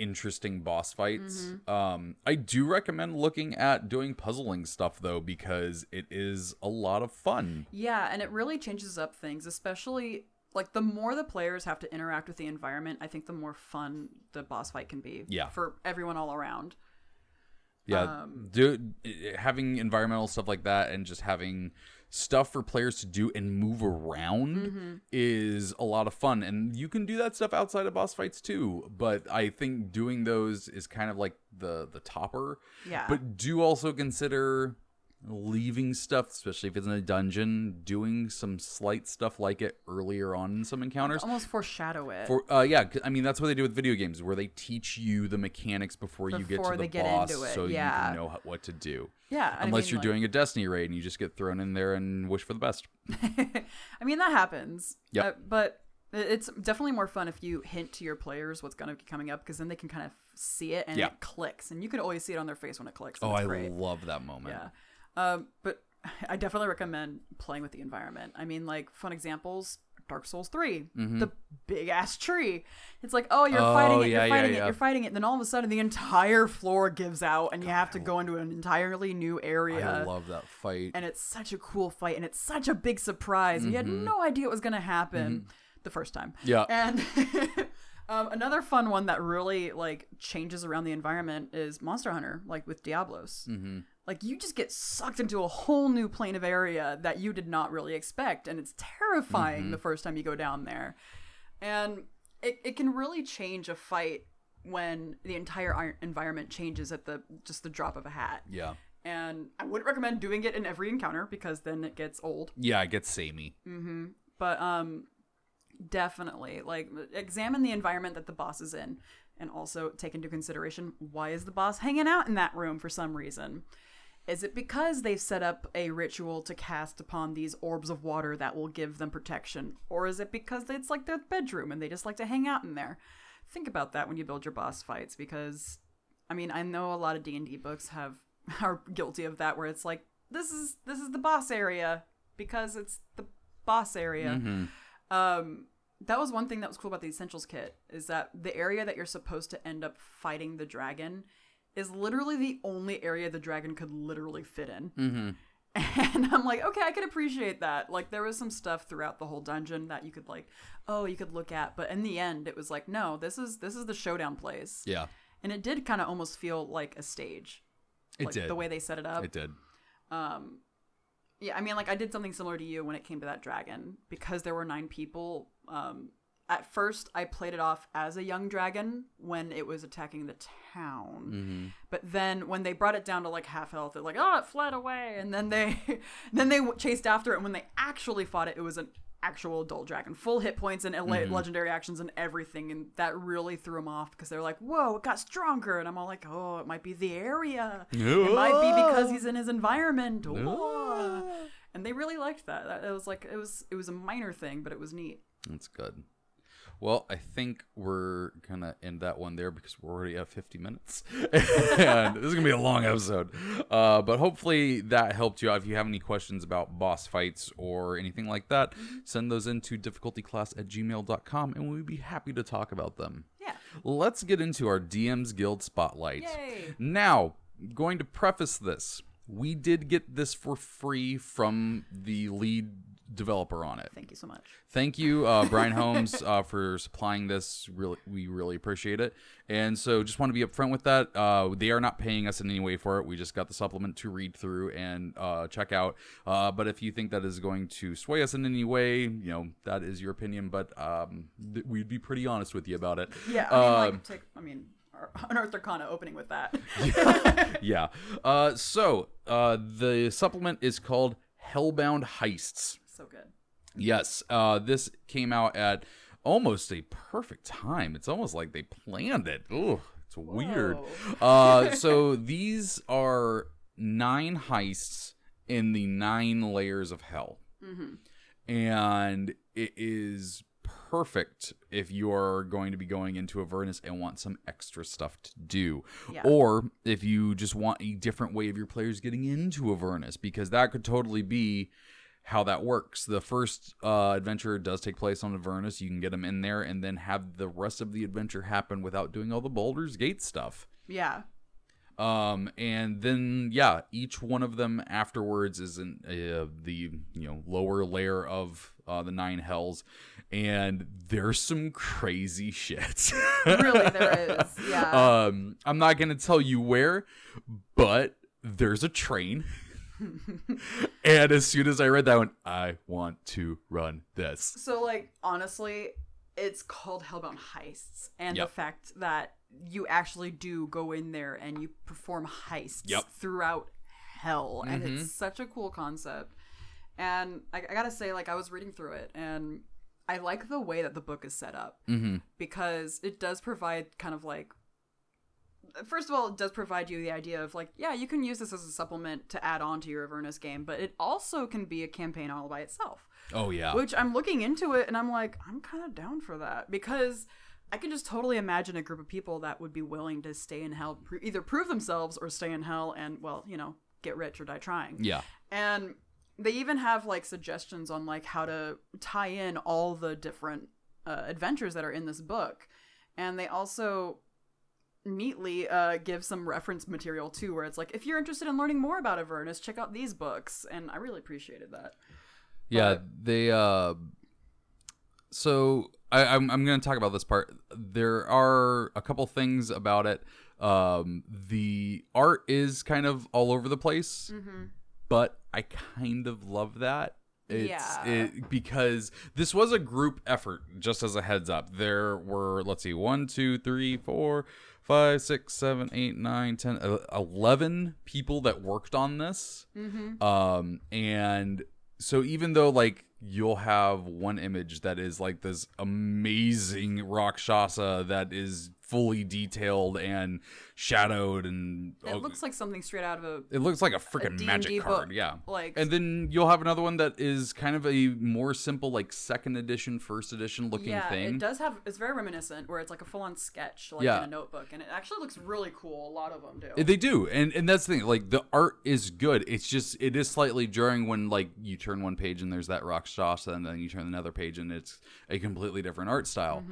interesting boss fights. Mm-hmm. Um I do recommend looking at doing puzzling stuff though because it is a lot of fun. Yeah, and it really changes up things, especially like the more the players have to interact with the environment, I think the more fun the boss fight can be. Yeah. For everyone all around. Yeah, Um, do having environmental stuff like that and just having stuff for players to do and move around Mm-hmm. is a lot of fun and you can do that stuff outside of boss fights too but i think doing those is kind of like the the topper Yeah. but do also consider leaving stuff especially if it's in a dungeon doing some slight stuff like it earlier on in some encounters Almost foreshadow it. for uh yeah i mean that's what they do with video games where they teach you the mechanics before, you get to the get boss so you yeah. can know what to do yeah. I unless mean, you're like- doing a destiny raid and you just get thrown in there and wish for the best I mean, that happens. Yeah, Uh, but it's definitely more fun if you hint to your players what's going to be coming up because then they can kind of see it and Yeah. it clicks. And you can always see it on their face when it clicks. oh i great. love that moment Yeah. Um, but I definitely recommend playing with the environment. I mean, like, fun examples Dark Souls 3, the big ass tree. It's like, oh, you're Mm-hmm. Oh, fighting it, yeah, you're yeah, fighting it, yeah. you're fighting it. Then all of a sudden, the entire floor gives out, and you have to go into an entirely new area. i love that fight and it's such a cool fight, and it's such a big surprise. You had Mm-hmm. no idea it was going to happen the first time. Yeah. And um, another fun one that really like changes around the environment is Monster Hunter, like with Diablos. Mm-hmm. Like you just get sucked into a whole new plane of area that you did not really expect, and it's terrifying Mm-hmm. the first time you go down there. And it, it can really change a fight when the entire environment changes at the just the drop of a hat. yeah And I wouldn't recommend doing it in every encounter because then it gets old yeah it gets samey mm-hmm. but um definitely like examine the environment that the boss is in and also take into consideration why is the boss hanging out in that room for some reason is it because they've set up a ritual to cast upon these orbs of water that will give them protection? Or is it because it's like their bedroom and they just like to hang out in there? Think about that when you build your boss fights because i mean i know a lot of d&d books have are guilty of that where it's like this is this is the boss area because it's the boss area. Um that was one thing that was cool about the essentials kit is that the area that you're supposed to end up fighting the dragon is literally the only area the dragon could literally fit in. Mm-hmm. and i'm like okay i can appreciate that. Like there was some stuff throughout the whole dungeon that you could like oh you could look at but in the end it was like no this is this is the showdown place. Yeah. And it did kind of almost feel like a stage. It like did. the way they set it up. It did. Um yeah i mean like i did something similar to you when it came to that dragon. Because there were nine people um at first i played it off as a young dragon when it was attacking the town. Mm-hmm. but then when they brought it down to like half health they're like oh it fled away. And then they then they chased after it. And when they actually fought it it was an actual adult dragon full hit points and ele- legendary actions and everything. And that really threw them off because they're like whoa it got stronger. And i'm all like oh it might be the area. It might be because he's in his environment. And they really liked that. That- it was like it was it was a minor thing but it was neat. That's good. Well, I think we're gonna end that one there because we're already at 50 minutes, and this is gonna be a long episode. Uh, but hopefully that helped you out. If you have any questions about boss fights or anything like that, send those into difficultyclass at gmail.com, and we'd be happy to talk about them. Yeah. Let's get into our DM's Guild spotlight. Yay. Now, going to preface this, we did get this for free from the lead developer on it. Thank you so much. Thank you, uh, Brian Holmes, uh, for supplying this. Really, we really appreciate it. And so, just want to be upfront with that. Uh, they are not paying us in any way for it. We just got the supplement to read through and uh, check out. Uh, but if you think that is going to sway us in any way, you know that is your opinion. But um, th- we'd be pretty honest with you about it. Yeah, I mean, Um, like, take, I mean, Arthur Kana opening with that. yeah. Uh, so uh, the supplement is called Hellbound Heists. So good. Yes, uh, this came out at almost a perfect time. It's almost like they planned it. Ooh, it's weird. uh, so these are nine heists in the nine layers of hell, and it is perfect if you are going to be going into Avernus and want some extra stuff to do, Yeah. or if you just want a different way of your players getting into Avernus, because that could totally be how that works. The first uh, adventure does take place on Avernus. You can get them in there and then have the rest of the adventure happen without doing all the Baldur's Gate stuff. Yeah. Um, and then yeah, each one of them afterwards is in uh, the you know lower layer of uh, the nine hells, and there's some crazy shit. Really, there is. Yeah. Um, I'm not gonna tell you where, but there's a train. and as soon as I read that one, I want to run this. So, like, honestly, it's called Hellbound Heists, and Yep. the fact that you actually do go in there and you perform heists Yep. throughout hell, and Mhm. it's such a cool concept. And I, I gotta say, like, I was reading through it, and I like the way that the book is set up Mm-hmm. because it does provide kind of like first of all it does provide you the idea of like yeah you can use this as a supplement to add on to your avernus game but it also can be a campaign all by itself Oh yeah. which i'm looking into it and i'm like i'm kind of down for that because i can just totally imagine a group of people that would be willing to stay in hell either prove themselves or stay in hell and well you know get rich or die trying yeah. and they even have like suggestions on like how to tie in all the different uh, adventures that are in this book and they also neatly uh, give some reference material too where it's like if you're interested in learning more about avernus check out these books and i really appreciated that Yeah, But- they uh so I, I'm I'm gonna talk about this part. There are a couple things about it. Um the art is kind of all over the place, mm-hmm. but I kind of love that. It's Yeah. it because this was a group effort, just as a heads up. There were let's see, one, two, three, four, five, six, seven, eight, nine, ten, uh, people that worked on this. Mm-hmm. Um, and so even though like you'll have one image that is like this amazing Rakshasa that is fully detailed and shadowed and it oh, looks like something straight out of a it looks like a freaking magic card, book. yeah. like And then you'll have another one that is kind of a more simple, like second edition, first edition looking yeah thing. it does have it's very reminiscent where it's like a full-on sketch like Yeah. in a notebook and it actually looks really cool a lot of them do They do, and and that's the thing. Like the art is good. It's just it is slightly jarring when like you turn one page and there's that rock Rakshasa, and then you turn another page and it's a completely different art style.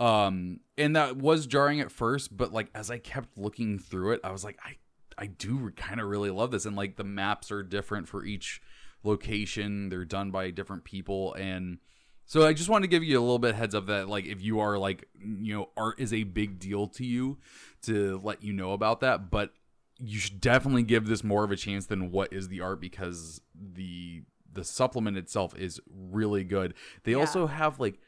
Um, and that was jarring at first, but like as I kept looking through it, I was like, I I do kind of really love this, and like the maps are different for each location. They're done by different people, and so I just wanted to give you a little bit heads up that like if you are like you know art is a big deal to you, to let you know about that, but you should definitely give this more of a chance than what is the art because the the supplement itself is really good. They Yeah. also have like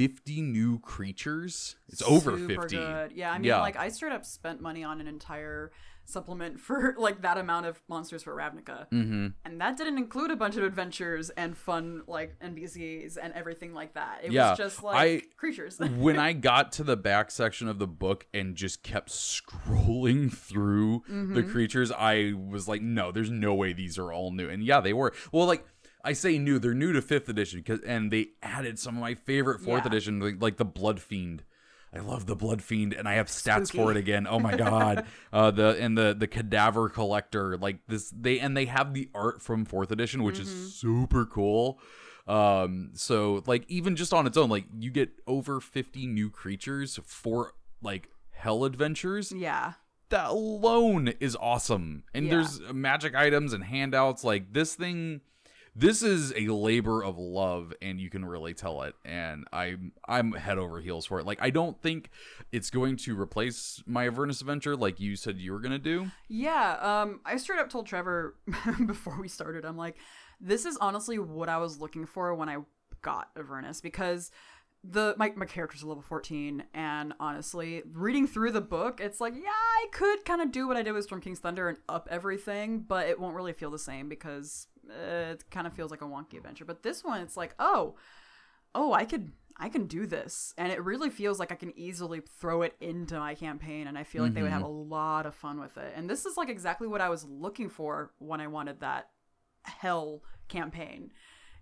50 new creatures. It's over Super 50. Good. Yeah, I mean, Yeah. like I straight up spent money on an entire supplement for like that amount of monsters for Ravnica, Mm-hmm. and that didn't include a bunch of adventures and fun like NPCs and everything like that. It Yeah, was just like I- creatures. when I got to the back section of the book and just kept scrolling through the Mhm. creatures, I was like, no, there's no way these are all new. And yeah, they were. Well, like I say new. They're new to fifth edition because and they added some of my favorite fourth Yeah. edition, like, like the Blood Fiend. I love the Blood Fiend, and I have stats Spooky. for it again. Oh my god! uh, the and the the Cadaver Collector, like this, they and they have the art from fourth edition, which Mm-hmm. is super cool. Um, so like even just on its own, like you get over fifty new creatures for like hell adventures Yeah. that alone is awesome. And Yeah. there's magic items and handouts. Like this thing, this is a labor of love, and you can really tell it. And I'm I'm head over heels for it. Like I don't think it's going to replace my Avernus adventure, like you said you were gonna do. Yeah, um, I straight up told Trevor before we started, I'm like, this is honestly what I was looking for when I got Avernus because the my, my character's a level 14 and honestly reading through the book it's like yeah i could kind of do what i did with storm king's thunder and up everything but it won't really feel the same because uh, it kind of feels like a wonky adventure but this one it's like oh oh i could i can do this. And it really feels like i can easily throw it into my campaign and i feel like they would have a lot of fun with it. And this is like exactly what i was looking for when i wanted that hell campaign.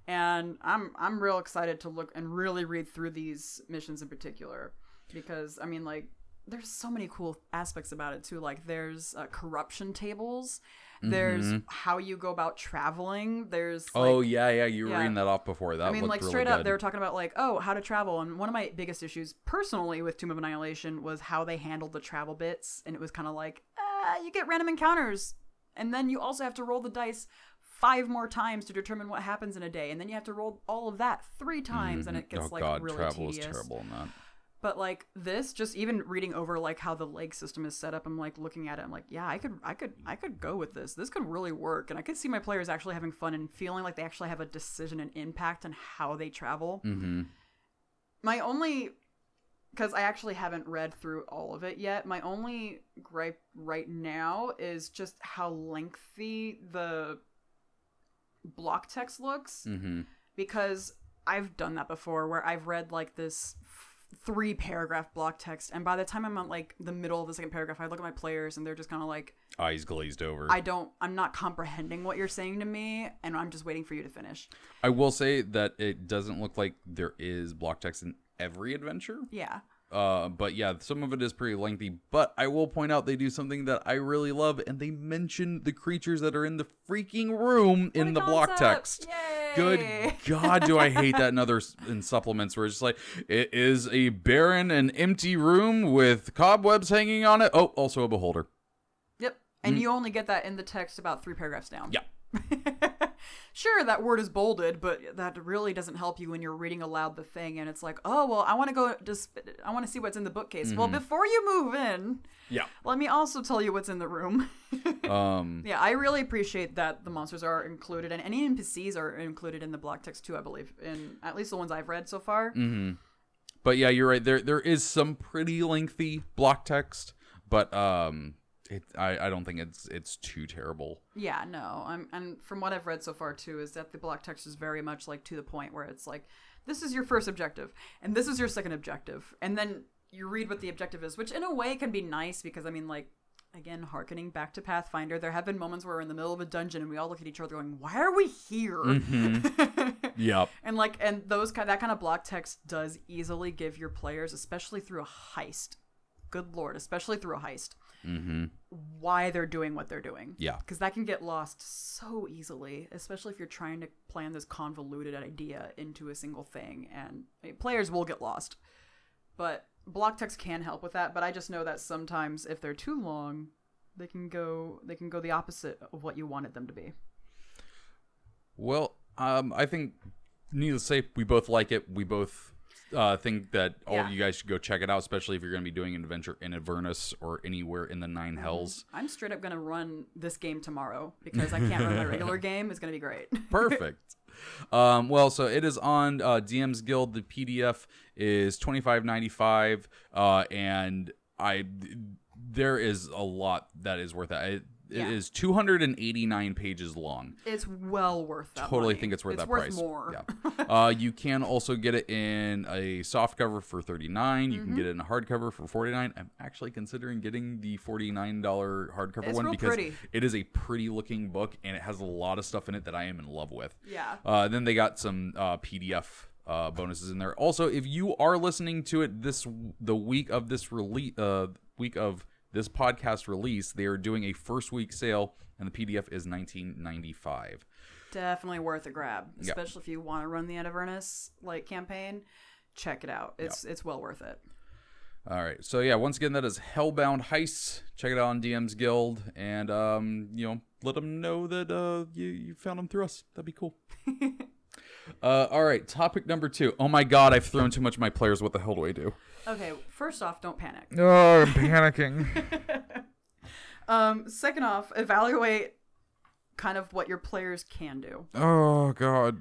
And i'm i'm real excited to look and really read through these missions in particular because i mean like there's so many cool aspects about it too. Like there's uh, corruption tables there's how you go about traveling there's like, oh yeah, yeah, you were yeah. reading that off before. That I mean, like really straight good. up, they were talking about like, oh, how to travel, and one of my biggest issues personally with Tomb of Annihilation was how they handled the travel bits, and it was kind of like, uh, you get random encounters, and then you also have to roll the dice five more times to determine what happens in a day, and then you have to roll all of that three times, and it gets oh like god, really travel tedious. is terrible in that. But like this, just even reading over like how the leg system is set up, I'm like looking at it. I'm like, yeah, I could, I could, I could go with this. This could really work, and I could see my players actually having fun and feeling like they actually have a decision and impact on how they travel. Mm-hmm. My only, because I actually haven't read through all of it yet. My only gripe right now is just how lengthy the block text looks Mm-hmm. because I've done that before where I've read like this three paragraph block text and by the time I'm at like the middle of the second paragraph I look at my players and they're just kind of like Eyes glazed over. I don't I'm not comprehending what you're saying to me and I'm just waiting for you to finish. I will say that it doesn't look like there is block text in every adventure. Yeah. Uh, but yeah, some of it is pretty lengthy. But I will point out they do something that I really love, and they mention the creatures that are in the freaking room in What a the block text. Yay! Good God, do I hate that in other in supplements where it's just like it is a barren and empty room with cobwebs hanging on it. Oh, also a beholder. Yep. And you only get that in the text about 3 paragraphs down. Mm. Yeah. sure, that word is bolded, but that really doesn't help you when you're reading aloud the thing and it's like, "Oh, well, I want to go just I want to see what's in the bookcase." Mm-hmm. Well, before you move in, Yeah. let me also tell you what's in the room. Um. yeah, I really appreciate that the monsters are included and any NPCs are included in the block text too, I believe. In at least the ones I've read so far. Mm. But yeah, you're right. There there is some pretty lengthy block text, but um, it I I don't think it's it's too terrible. Yeah, no. I'm, and from what I've read so far too, is that the block text is very much like to the point where it's like, this is your first objective, and this is your second objective, and then you read what the objective is, which in a way can be nice because I mean, like, again, harkening back to Pathfinder, there have been moments where we're in the middle of a dungeon and we all look at each other going, "Why are we here?" Mm-hmm. Yep. and like, and those kind that kind of block text does easily give your players, especially through a heist. Good lord, especially through a heist Mm-hmm. why they're doing what they're doing. Yeah. Because that can get lost so easily, especially if you're trying to plan this convoluted idea into a single thing. And I mean, players will get lost. But block text can help with that. But I just know that sometimes if they're too long, they can go they can go the opposite of what you wanted them to be. Well, um, I think needless to say, we both like it. We both uh, think that all Yeah. of you guys should go check it out, especially if you're going to be doing an adventure in Avernus or anywhere in the Nine Hells. I'm straight up gonna run this game tomorrow because I can't run my regular game. It's gonna be great. Perfect. um, well, so it is on uh, DM's Guild. The PDF is twenty five ninety five, uh, and I there is a lot that is worth it. It Yeah. is 289 pages long. It's well worth that. Totally money. think it's worth that worth price. more. Yeah. uh, you can also get it in a soft cover for 39. You can Mm-hmm. get it in a hardcover for 49. I'm actually considering getting the $49 hardcover It's one because pretty. it is a pretty looking book and it has a lot of stuff in it that I am in love with. Yeah. Uh, then they got some uh, PDF uh, bonuses in there. Also, if you are listening to it this the week of this release, uh, week of this podcast release, they are doing a first week sale, and the PDF is 19.95. Definitely worth a grab, Yeah. especially if you want to run the Avernus like campaign. Check it out. It's it's well worth it. All right, so yeah, once again, that is Hellbound Heists. Check it out on DM's Guild, and um, you know, let them know that uh, you you found them through us. That'd be cool. uh, all right, topic number two. Oh my God, I've thrown too much of my players. What the hell do I do? Okay, first off, don't panic. Oh, I'm panicking. Um, second off, evaluate kind of what your players can do oh God.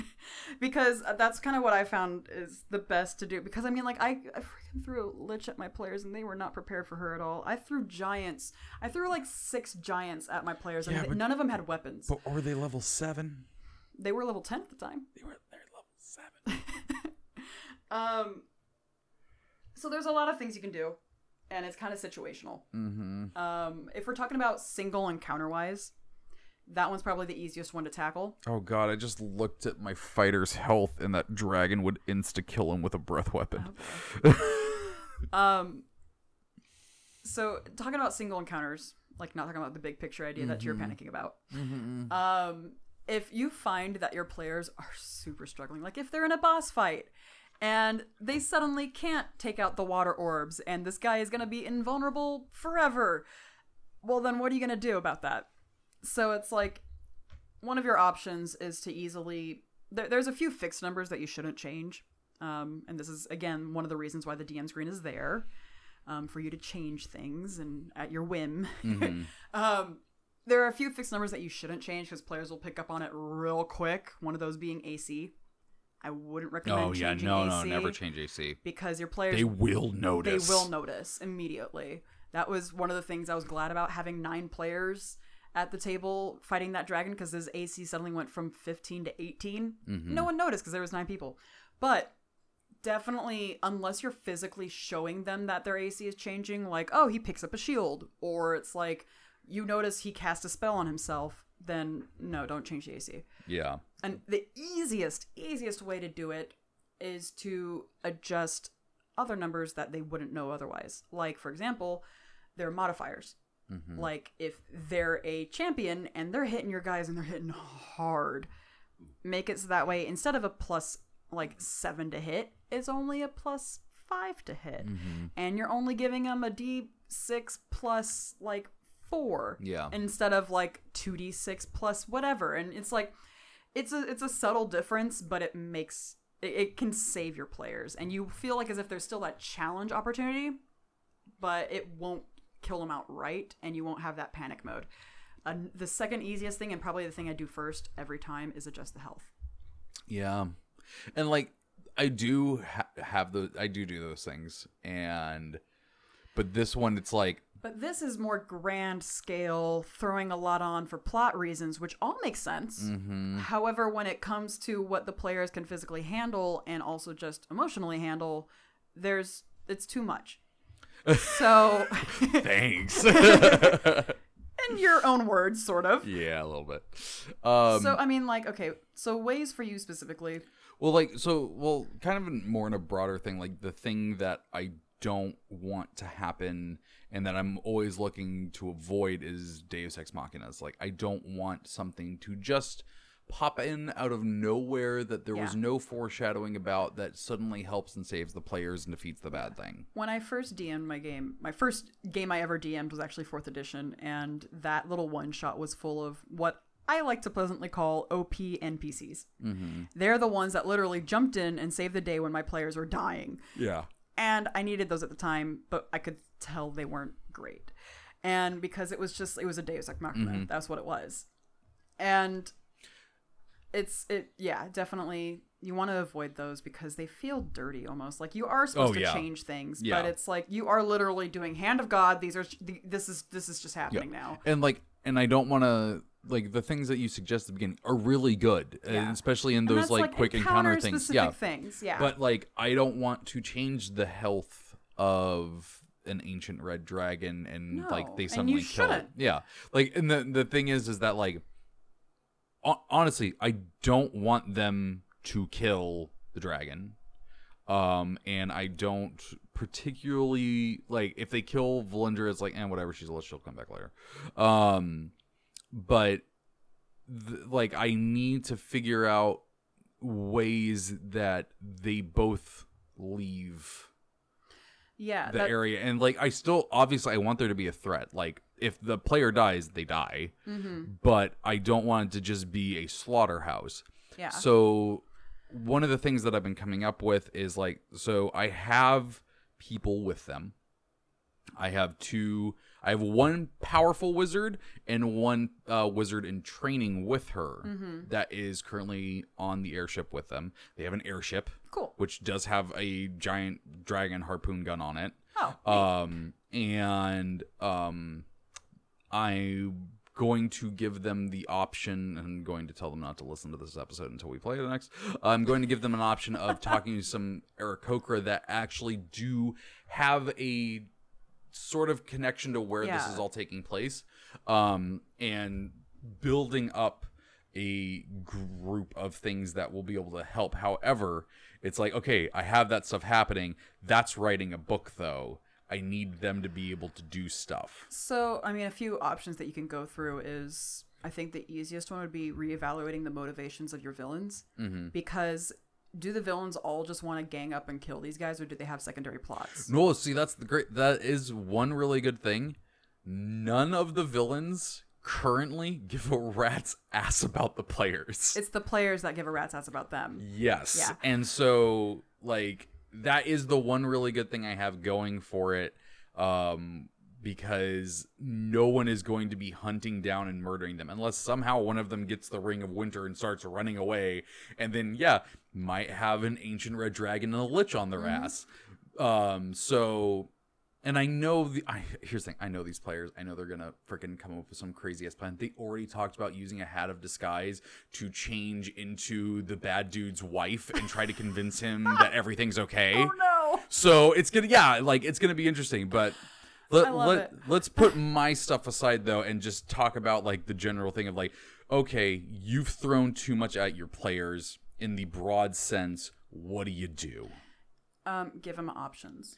because that's kind of what I found is the best to do. Because I mean, like I, I freaking threw a lich at my players and they were not prepared for her at all. I threw giants. I threw like six giants at my players and Yeah, but- none of them had weapons. But were they level seven? they were level ten at the time. They were they're level seven. Um, so there's a lot of things you can do, and it's kind of situational. Mm-hmm. Um, if we're talking about single encounter wise, that one's probably the easiest one to tackle. Oh God, I just looked at my fighter's health, and that dragon would insta kill him with a breath weapon. Um, so talking about single encounters, like not talking about the big picture idea that you're panicking about. Um, if you find that your players are super struggling, like if they're in a boss fight and they suddenly can't take out the water orbs and this guy is going to be invulnerable forever, well, then what are you going to do about that? So it's like one of your options is to easily. There, there's a few fixed numbers that you shouldn't change. Um, and this is, again, one of the reasons why the DM screen is there um, for you to change things and at your whim. um, there are a few fixed numbers that you shouldn't change because players will pick up on it real quick. One of those being AC. I wouldn't recommend Oh yeah, no, no, never change AC. because your players They will notice. they will notice immediately. That was one of the things I was glad about having nine players at the table fighting that dragon because his AC suddenly went from 15 to 18. Mm-hmm. No one noticed because there was nine people. But definitely, unless you're physically showing them that their AC is changing, like, oh, he picks up a shield, or it's like you notice he cast a spell on himself, then no, don't change the AC. Yeah. And the easiest, easiest way to do it is to adjust other numbers that they wouldn't know otherwise. Like, for example, their modifiers. Mm-hmm. Like, if they're a champion and they're hitting your guys and they're hitting hard, make it so that way instead of a plus like seven to hit, it's only a plus five to hit. Mm-hmm. And you're only giving them a d6 plus like four Yeah. instead of like 2d6 plus whatever. And it's like it's a it's a subtle difference but it makes it, it can save your players. And you feel like as if there's still that challenge opportunity but it won't kill them outright and you won't have that panic mode. Uh, the second easiest thing and probably the thing i do first every time is adjust the health. Yeah. And like I do ha- have the I do do those things. And but this one it's like but this is more grand scale throwing a lot on for plot reasons which all makes sense mm-hmm. However, when it comes to what the players can physically handle and also just emotionally handle, there's it's too much. So, thanks. in your own words, sort of. yeah, a little bit. Um so, I mean, like, okay, so ways for you specifically. Well, like so, well, kind of more in a broader thing, like the thing that I don't want to happen and that I'm always looking to avoid is Deus Ex Machinas. Like I don't want something to just pop in out of nowhere that there was no foreshadowing about that suddenly helps and saves the players and defeats the bad thing. When I first DM'd my game, my first game I ever DM'd was actually 4th edition, and that little one shot was full of what I like to pleasantly call OP NPCs. Mm-hmm. They're the ones that literally jumped in and saved the day when my players were dying. Yeah. And I needed those at the time, but I could tell they weren't great. And because it was just it was a Deus Ex Machina, Mm-hmm. that's what it was. And it's it yeah, definitely you want to avoid those because they feel dirty almost. Like you are supposed Oh, to yeah. change things, Yeah. but it's like you are literally doing hand of God. These are this is this is just happening now. and like and i don't want to like the things that you suggest at the beginning are really good Yeah. especially in those that's, like, quick encounter things yeah things. Yeah. but like i don't want to change the health of an ancient red dragon and like No, they and suddenly kill it yeah like and the the thing is is that like ho- honestly i don't want them to kill the dragon um and i don't particularly like if they kill Valindra it's like and whatever she's a little she'll come back later um but th- like i need to figure out ways that they both leave yeah. the that- area and like i still obviously i want there to be a threat like if the player dies they die mhm. but i don't want it to just be a slaughterhouse Yeah. so one of the things that I've been coming up with is like so I have people with them. I have two I have one powerful wizard and one uh, wizard in training with her Mhm. that is currently on the airship with them. They have an airship cool. which does have a giant dragon harpoon gun on it. Oh. Um, and um, I'm going to give them the option. I'm going to tell them not to listen to this episode until we play the next. I'm going to give them an option of talking to some Aarakocra that actually do have a sort of connection to where this is all taking place, um, and building up a group of things that will be able to help. However, it's like, okay, I have that stuff happening. That's writing a book, though. I need them to be able to do stuff. So, I mean, a few options that you can go through is I think the easiest one would be reevaluating the motivations of your villains Mm-hmm. because do the villains all just want to gang up and kill these guys or do they have secondary plots? No, see, that's the great. That is one really good thing. None of the villains currently give a rat's ass about the players. It's the players that give a rat's ass about them. Yes. Yeah. And so like that is the one really good thing I have going for it um because no one is going to be hunting down and murdering them unless somehow one of them gets the ring of winter and starts running away and then yeah, might have an ancient red dragon and a lich on their ass. Um so and I know the I here's the thing, I know these players, I know they're gonna freaking come up with some crazy ass plan. They already talked about using a hat of disguise to change into the bad dude's wife and try to convince him that everything's okay. Oh no. So it's gonna yeah, like it's gonna be interesting, but let, let, let's put my stuff aside though and just talk about like the general thing of like, okay, you've thrown too much at your players in the broad sense. What do you do? Um, give them options.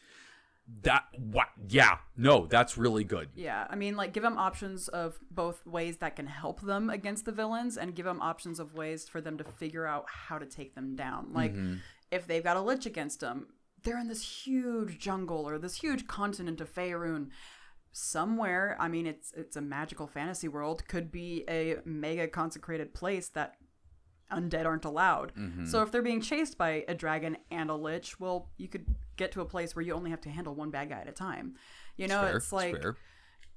That what? Yeah, no, that's really good. Yeah, I mean, like, give them options of both ways that can help them against the villains, and give them options of ways for them to figure out how to take them down. Like, if they've got a lich against them, they're in this huge jungle or this huge continent of Faerun. Somewhere, I mean, it's it's a magical fantasy world. Could be a mega consecrated place that undead aren't allowed. Mm-hmm. So if they're being chased by a dragon and a lich, well, you could get to a place where you only have to handle one bad guy at a time. You know, Fair, it's like fair.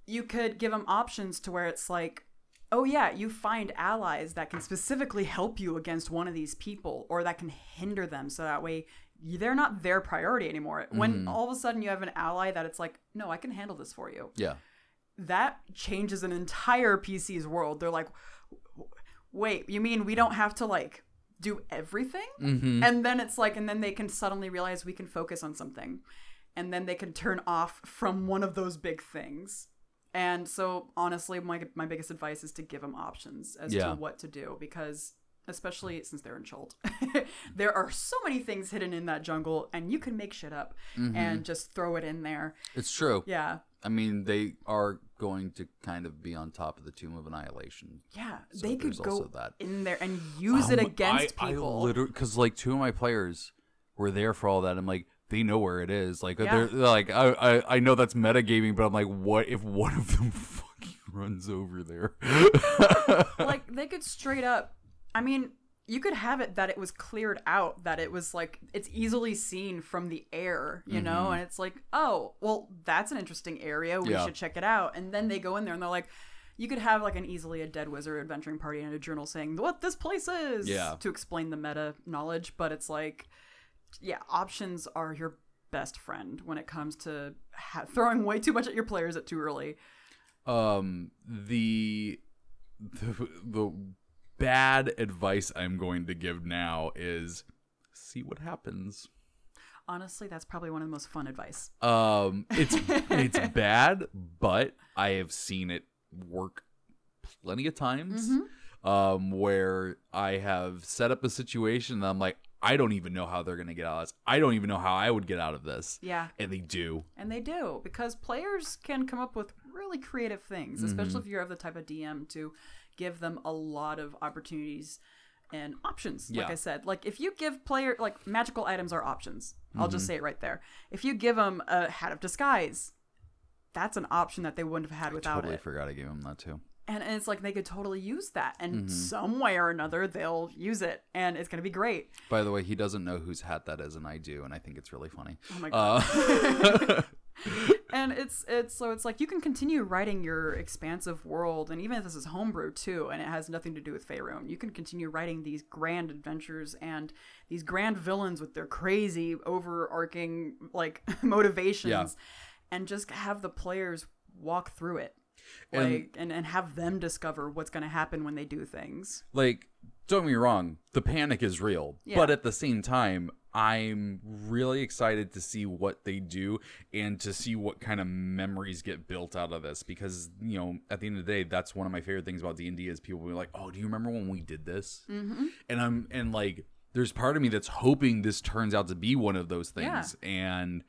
you could give them options to where it's like oh yeah you find allies that can specifically help you against one of these people or that can hinder them so that way they're not their priority anymore Mm-hmm. when all of a sudden you have an ally that it's like no i can handle this for you Yeah. that changes an entire pc's world they're like wait you mean we don't have to like do everything Mm-hmm. and then it's like and then they can suddenly realize we can focus on something and then they can turn off from one of those big things and so honestly my, my biggest advice is to give them options as Yeah. to what to do because especially since they're in Chult, there are so many things hidden in that jungle and you can make shit up Mm-hmm. and just throw it in there It's true. yeah I mean, they are going to kind of be on top of the Tomb of Annihilation. yeah So they could go that. in there and use it Um, against I, people I literally, because like two of my players were there for all that. I'm like, they know where it is. Like Yeah. they're, they're like, I, I I know that's metagaming, but I'm like, what if one of them fucking runs over there? like they could straight up i mean you could have it that it was cleared out that it was like it's easily seen from the air you know and it's like oh well that's an interesting area we Mm-hmm. Yeah. should check it out and then they go in there and they're like you could have like an easily a dead wizard adventuring party and a journal saying what this place is Yeah. to explain the meta knowledge, but it's like, yeah, options are your best friend when it comes to ha- throwing way too much at your players at too early. um the, the the bad advice i'm going to give now is see what happens. Honestly, that's probably one of the most fun advice. um it's it's bad but i have seen it work plenty of times um where i have set up a situation that i'm like i don't even know how they're gonna get out of this. I don't even know how i would get out of this. Yeah, and they do. And they do because players can come up with really creative things, especially if you're of the type of DM to give them a lot of opportunities and options. Like I said, like if you give player like magical items are options. I'll just say it right there. If you give them a hat of disguise, that's an option that they wouldn't have had without totally it. forgot i gave him that too And, and it's like they could totally use that, and Mm-hmm. some way or another they'll use it, and it's gonna be great. by the way he doesn't know whose hat that is and i do and i think it's really funny Oh my god. uh and it's it's so it's like you can continue writing your expansive world and even if this is homebrew too and it has nothing to do with Faerun, you can continue writing these grand adventures and these grand villains with their crazy overarching like motivations Yeah. and just have the players walk through it And- like and, and have them discover what's going to happen when they do things like don't get me wrong the panic is real Yeah. but at the same time i'm really excited to see what they do and to see what kind of memories get built out of this because you know at the end of the day that's one of my favorite things about d&d is people be like oh do you remember when we did this mm-hmm. and i'm and like there's part of me that's hoping this turns out to be one of those things and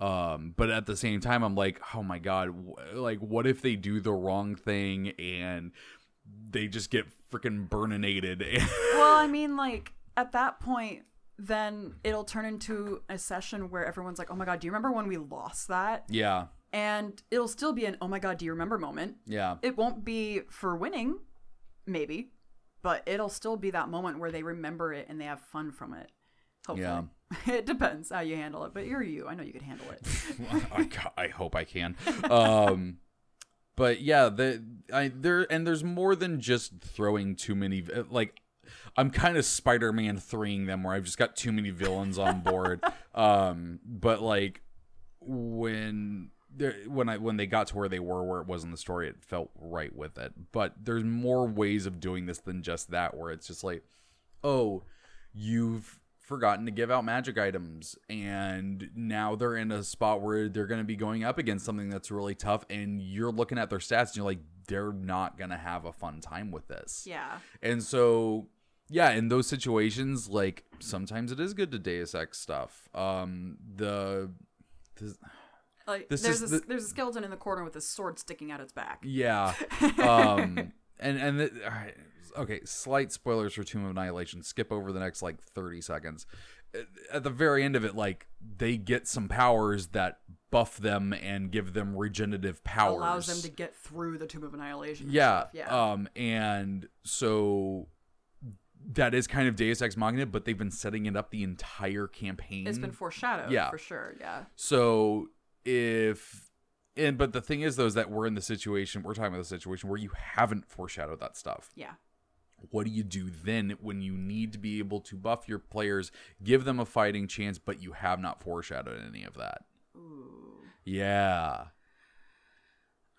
um but at the same time i'm like oh my god like what if they do the wrong thing and they just get freaking burninated well i mean like at that point then it'll turn into a session where everyone's like oh my god do you remember when we lost that yeah and it'll still be an oh my god do you remember moment yeah it won't be for winning maybe but it'll still be that moment where they remember it and they have fun from it hopefully Yeah. it depends how you handle it but you're you i know you could handle it I, I hope I can. Um, but yeah, the I there and there's more than just throwing too many. Like, I'm kind of Spider-Man threeing them where I've just got too many villains on board. um, but like when there when I when they got to where they were where it was in the story, it felt right with it. But there's more ways of doing this than just that, where it's just like, oh, you've forgotten to give out magic items and now they're in a spot where they're going to be going up against something that's really tough and you're looking at their stats and you're like they're not going to have a fun time with this yeah and so yeah in those situations like sometimes it is good to deus ex stuff um the, like This there's is a, the- there's a skeleton in the corner with a sword sticking out its back Yeah. Um and and the, right, okay, slight spoilers for Tomb of Annihilation. Skip over the next like 30 seconds. At the very end of it like they get some powers that buff them and give them regenerative powers. allows them to get through the tomb of annihilation yeah. stuff. yeah Um and so that is kind of Deus Ex Machina, but they've been setting it up the entire campaign. it's been foreshadowed Yeah. for sure yeah So if and but the thing is though is that we're in the situation we're talking about the situation where you haven't foreshadowed that stuff. yeah What do you do then when you need to be able to buff your players, give them a fighting chance, but you have not foreshadowed any of that? Yeah.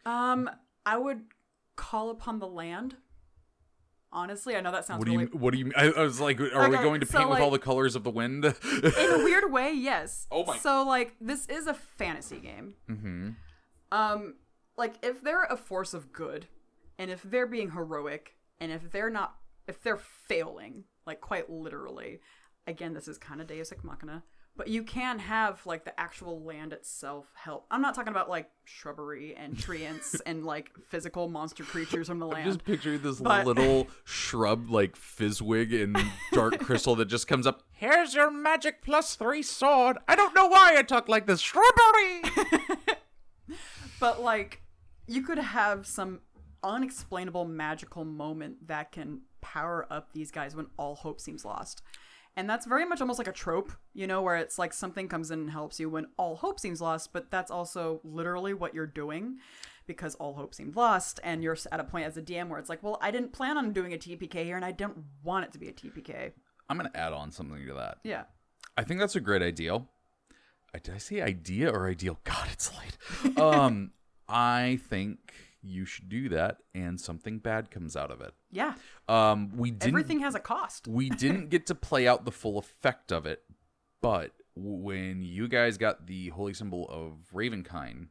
Um, I would call upon the land. Honestly, I know that sounds What do you really what do you I, I was like are we going to so, paint with all the colors of the wind? in a weird way, yes. Oh my- So like this is a fantasy game. mm-hmm. Um, like if they're a force of good, and if they're being heroic, and if they're not, if they're failing, like quite literally, again, this is kind of Deus Ex Machina. But you can have like the actual land itself help. I'm not talking about like shrubbery and treants and like physical monster creatures from the land. Just picture this But- little shrub like Fizzwig in Dark Crystal that just comes up. Here's your magic plus three sword. I don't know why I talk like this. Shrubbery. but like you could have some unexplainable magical moment that can power up these guys when all hope seems lost and that's very much almost like a trope you know where it's like something comes in and helps you when all hope seems lost but that's also literally what you're doing because all hope seemed lost, and you're at a point as a DM where it's like, well, I didn't plan on doing a TPK here, and I don't want it to be a TPK. I'm gonna add on something to that. Yeah. I think that's a great ideal. Did I say idea or ideal? God, it's late. um, I think you should do that, and something bad comes out of it. Yeah. Um, we didn't. Everything has a cost. we didn't get to play out the full effect of it, but when you guys got the holy symbol of Ravenkind,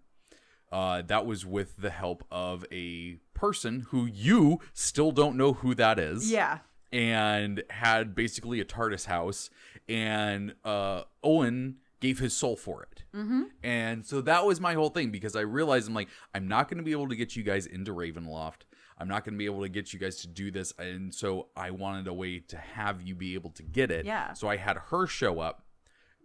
uh, that was with the help of a person who you still don't know who that is Yeah. and had basically a TARDIS house, and uh, Owen gave his soul for it. Mm-hmm. And so that was my whole thing because I realized I'm like, I'm not going to be able to get you guys into Ravenloft. I'm not going to be able to get you guys to do this. And so I wanted a way to have you be able to get it. Yeah. So I had her show up,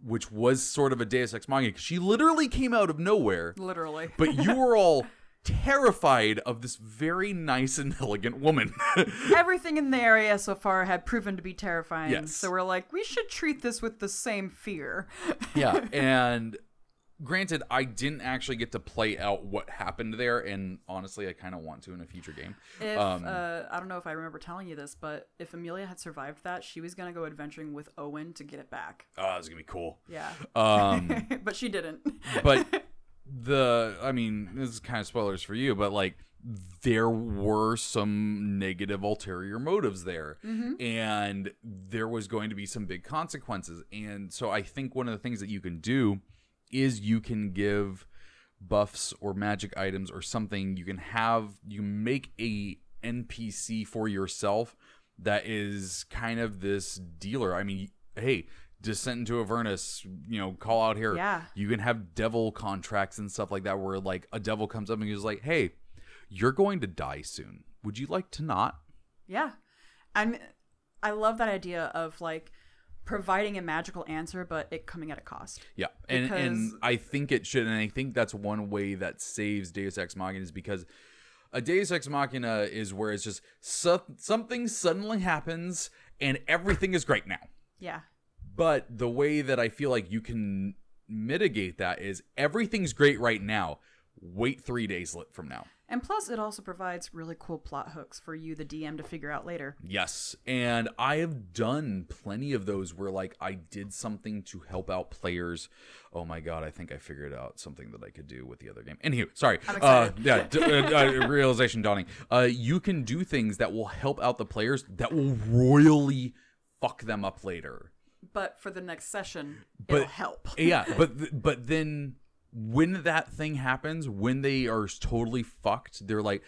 which was sort of a Deus Ex Machina because she literally came out of nowhere Literally. but you were all terrified of this very nice and elegant woman. Everything in the area so far had proven to be terrifying. Yes. So we're like, we should treat this with the same fear. yeah, and granted, I didn't actually get to play out what happened there, and honestly, I kind of want to in a future game. If Um, uh, I don't know if I remember telling you this, but if Amelia had survived that, she was gonna go adventuring with Owen to get it back. Oh, it's gonna be cool. Yeah. Um, but she didn't. but the, I mean, this is kind of spoilers for you, but like. There were some negative ulterior motives there, mm-hmm. and there was going to be some big consequences. And so, I think one of the things that you can do is you can give buffs or magic items or something you can have you make a npc for yourself that is kind of this dealer i mean hey descent into avernus you know call out here Yeah. you can have devil contracts and stuff like that where like a devil comes up and he's like hey you're going to die soon would you like to not yeah. I'm I love that idea of like providing a magical answer, but it coming at a cost. Yeah, and and I think it should, and I think that's one way that saves Deus Ex Machina is because a Deus Ex Machina is where it's just so, something suddenly happens and everything is great now. Yeah. But the way that I feel like you can mitigate that is everything's great right now. Wait three days lit from now. And plus, it also provides really cool plot hooks for you, the DM, to figure out later. Yes, and I have done plenty of those where like I did something to help out players. Oh my god, I think I figured out something that I could do with the other game. Anywho, sorry. Uh, yeah, d- uh, uh, realization dawning. Uh, you can do things that will help out the players that will royally fuck them up later. But for the next session, But- it'll help. yeah, but th- but then when that thing happens, when they are totally fucked, they're like,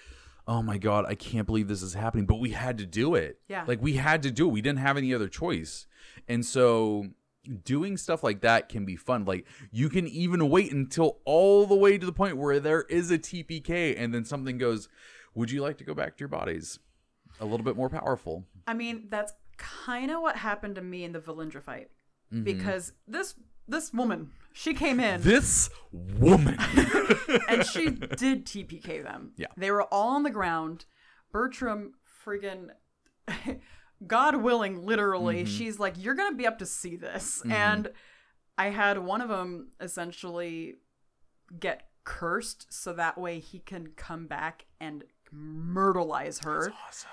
"Oh my god, I can't believe this is happening." But we had to do it. Yeah. like we had to do it. We didn't have any other choice, and so doing stuff like that can be fun. Like you can even wait until all the way to the point where there is a TPK, and then something goes, "Would you like to go back to your bodies?" A little bit more powerful. I mean, that's kind of what happened to me in the Valindra fight. Mm-hmm. Because this this woman, she came in This woman. and she did TPK them. Yeah. They were all on the ground. Bertram friggin' God willing, literally, Mm-hmm. she's like, You're gonna be up to see this. And I had one of them essentially get cursed so that way he can come back and myrtleize her. awesome.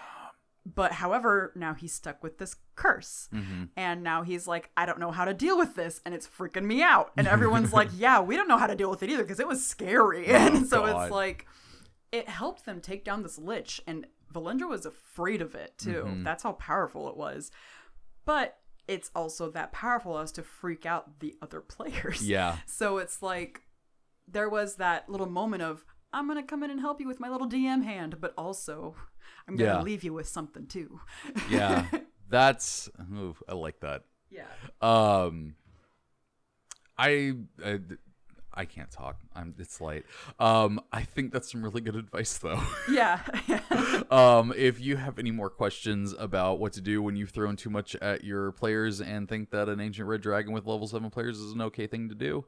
But however, now he's stuck with this curse. Mm-hmm. And now he's like, I don't know how to deal with this. And it's freaking me out. And everyone's like, Yeah, we don't know how to deal with it either because it was scary. and so Oh, God. it's like, it helped them take down this lich. And Valindra was afraid of it too. Mm-hmm. That's how powerful it was. But it's also that powerful as to freak out the other players. Yeah. So it's like there was that little moment of I'm gonna come in and help you with my little DM hand, but also I'm gonna Yeah. leave you with something too. Yeah. That's ooh, I like that. Yeah. Um, I, I I can't talk. I'm it's late. Um, I think that's some really good advice though. Yeah. um, if you have any more questions about what to do when you've thrown too much at your players and think that an ancient red dragon with level seven players is an okay thing to do,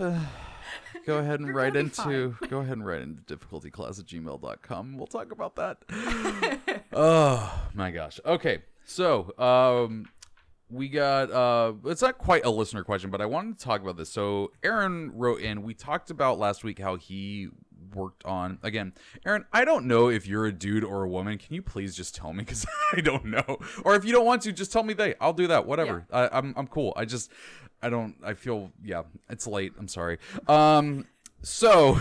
go ahead and write into go ahead and write into difficultyclass at gmail.com. We'll talk about that. oh my gosh. Okay. So, um, we got uh it's not quite a listener question but i wanted to talk about this so aaron wrote in we talked about last week how he worked on. Again, Aaron, I don't know if you're a dude or a woman. Can you please just tell me? Because I don't know. Or if you don't want to, just tell me they. I'll do that. Whatever. I, I'm I'm cool. I just I don't. I feel yeah. It's late. I'm sorry. Um. So.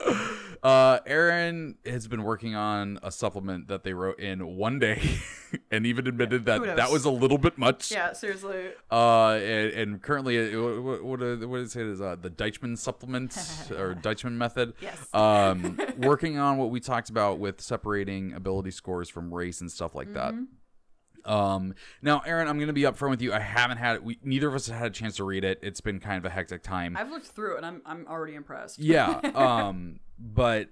Uh, Aaron has been working on a supplement that they wrote in one day, and even admitted that that was a little bit much. Yeah, seriously. Uh, and, and currently, uh, what what, what did it say is uh, the Deichmann supplement or Deichmann method. Yes. Um, working on what we talked about with separating ability scores from race and stuff like that. Um, now, Aaron, I'm gonna be upfront with you. I haven't had we neither of us had a chance to read it. It's been kind of a hectic time. I've looked through it and I'm I'm already impressed. yeah. Um, but.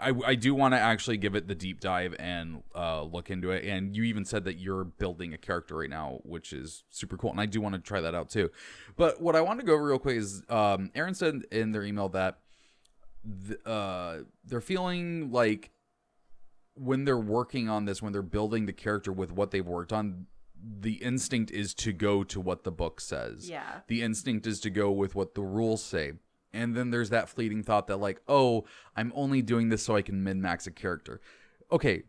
I, I do want to actually give it the deep dive and uh, look into it. And you even said that you're building a character right now, which is super cool. And I do want to try that out too. But what I want to go over real quick is um, Aaron said in their email that th- uh, they're feeling like when they're working on this, when they're building the character with what they've worked on, the instinct is to go to what the book says. Yeah. The instinct is to go with what the rules say. And then there's that fleeting thought that, like, oh, I'm only doing this so I can min max a character. Okay.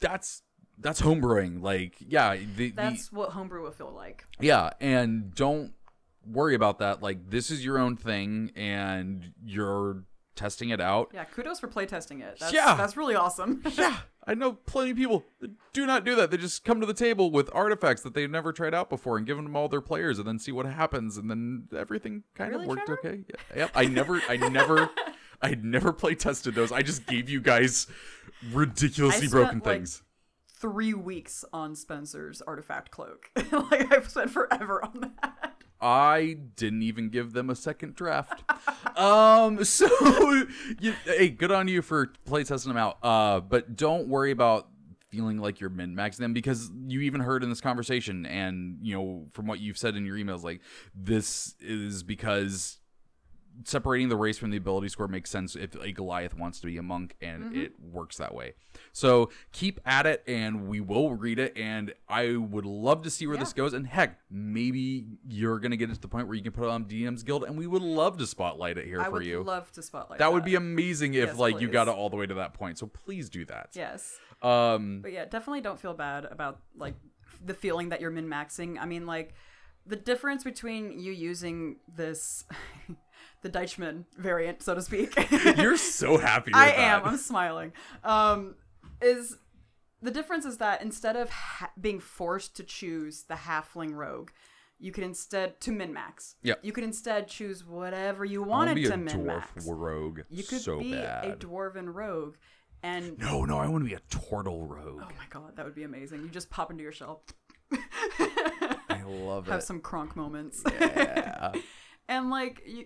That's that's homebrewing. Like, yeah, the, the That's what homebrew will feel like. yeah, and don't worry about that. Like, this is your own thing, and you're testing it out. Yeah, kudos for playtesting it. That's, Yeah. that's really awesome. Yeah, I know plenty of people that do not do that. They just come to the table with artifacts that they've never tried out before and give them all their players, and then see what happens, and then everything kind Really, of worked Trevor? okay. Yeah, yep. I never, I never, I never play tested those. I just gave you guys ridiculously broken like, things. Three weeks on Spencer's artifact cloak. like I've spent forever on that. I didn't even give them a second draft. um, so you, hey, good on you for playtesting them out. Uh, but don't worry about feeling like you're min maxing them because you even heard in this conversation, and you know from what you've said in your emails, like this is because separating the race from the ability score makes sense if a Goliath wants to be a monk, and it works that way. So keep at it, and we will read it. And I would love to see where this goes. And heck, maybe you're gonna get it to the point where you can put it on DM's Guild, and we would love to spotlight it here I for would you. love to spotlight that would be amazing if Yes, like you got it all the way to that point. So please do that. Yes. Um. But yeah, definitely don't feel bad about like the feeling that you're min maxing. I mean, like the difference between you using this, the Deichmann variant, so to speak. You're so happy. With I that. am. I'm smiling. Um, is the difference is that instead of ha- being forced to choose the halfling rogue, you could instead to min max. Yep. You could instead choose whatever you wanted be a to min max. rogue. You could so be bad. a dwarven rogue, and no, no, I want to be a turtle rogue. oh my god, that would be amazing. You just pop into your shell, I love it. have some cronk moments. Yeah. And like you,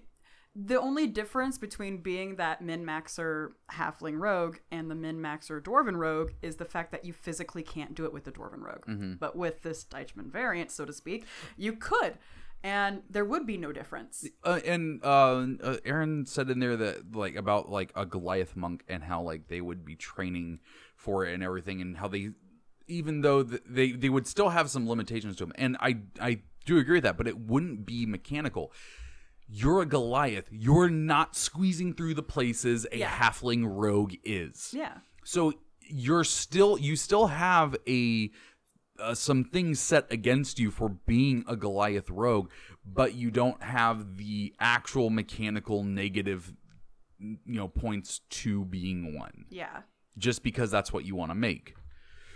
the only difference between being that min maxer halfling rogue and the min maxer dwarven rogue is the fact that you physically can't do it with the dwarven rogue. Mm-hmm. But with this Deichmann variant, so to speak, you could, and there would be no difference. Uh, and uh, uh, Aaron said in there that like about like a Goliath monk and how like they would be training for it and everything, and how they, even though th- they they would still have some limitations to them, and I I do agree with that, but it wouldn't be mechanical. You're a Goliath. You're not squeezing through the places a Yeah. halfling rogue is. Yeah. So you're still you still have a uh, some things set against you for being a Goliath rogue, but you don't have the actual mechanical negative you know points to being one Yeah. just because that's what you want to make.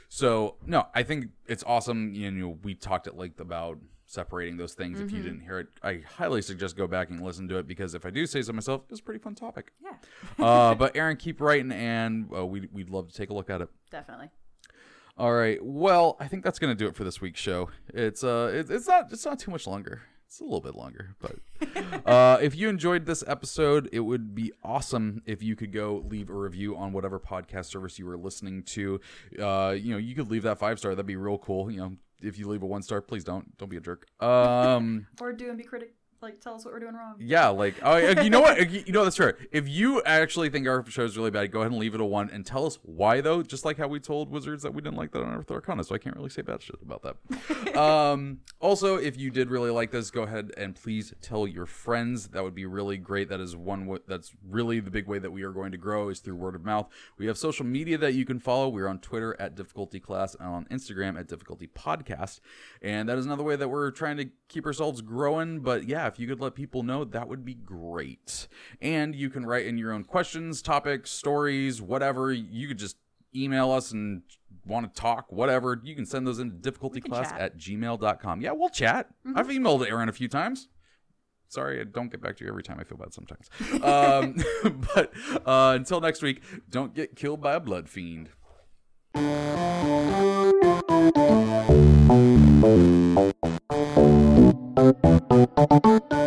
So no, I think it's awesome. You know, we talked at length about separating those things. If you Mm-hmm. didn't hear it, I highly suggest go back and listen to it because if I do say so myself, it's a pretty fun topic. Yeah. uh, but Aaron, keep writing, and uh, we'd we'd love to take a look at it. Definitely. All right. Well, I think that's gonna do it for this week's show. It's uh, it, it's not it's not too much longer. It's a little bit longer, but uh, if you enjoyed this episode, it would be awesome if you could go leave a review on whatever podcast service you were listening to. Uh, you know, you could leave that five star. That'd be real cool. You know, if you leave a one star, please don't don't be a jerk. Um, Or do and be critic like tell us what we're doing wrong. Yeah, like oh, you know what? You know that's fair. If you actually think our show is really bad, go ahead and leave it a one and tell us why though. Just like how we told Wizards that we didn't like that Unearthed Arcana, so I can't really say bad shit about that. um, also, if you did really like this, go ahead and please tell your friends. That would be really great. That is one. W- that's really the big way that we are going to grow is through word of mouth. We have social media that you can follow. We're on Twitter at Difficulty Class and on Instagram at Difficulty Podcast, and that is another way that we're trying to keep ourselves growing. But yeah, if you could let people know, that would be great. And you can write in your own questions, topics, stories, whatever. You could just email us and want to talk, whatever. You can send those into difficultyclass at gmail.com. Yeah, we'll chat. Mm-hmm. I've emailed Aaron a few times sorry i don't get back to you every time i feel bad sometimes um, but uh, until next week don't get killed by a blood fiend ありがとうございまし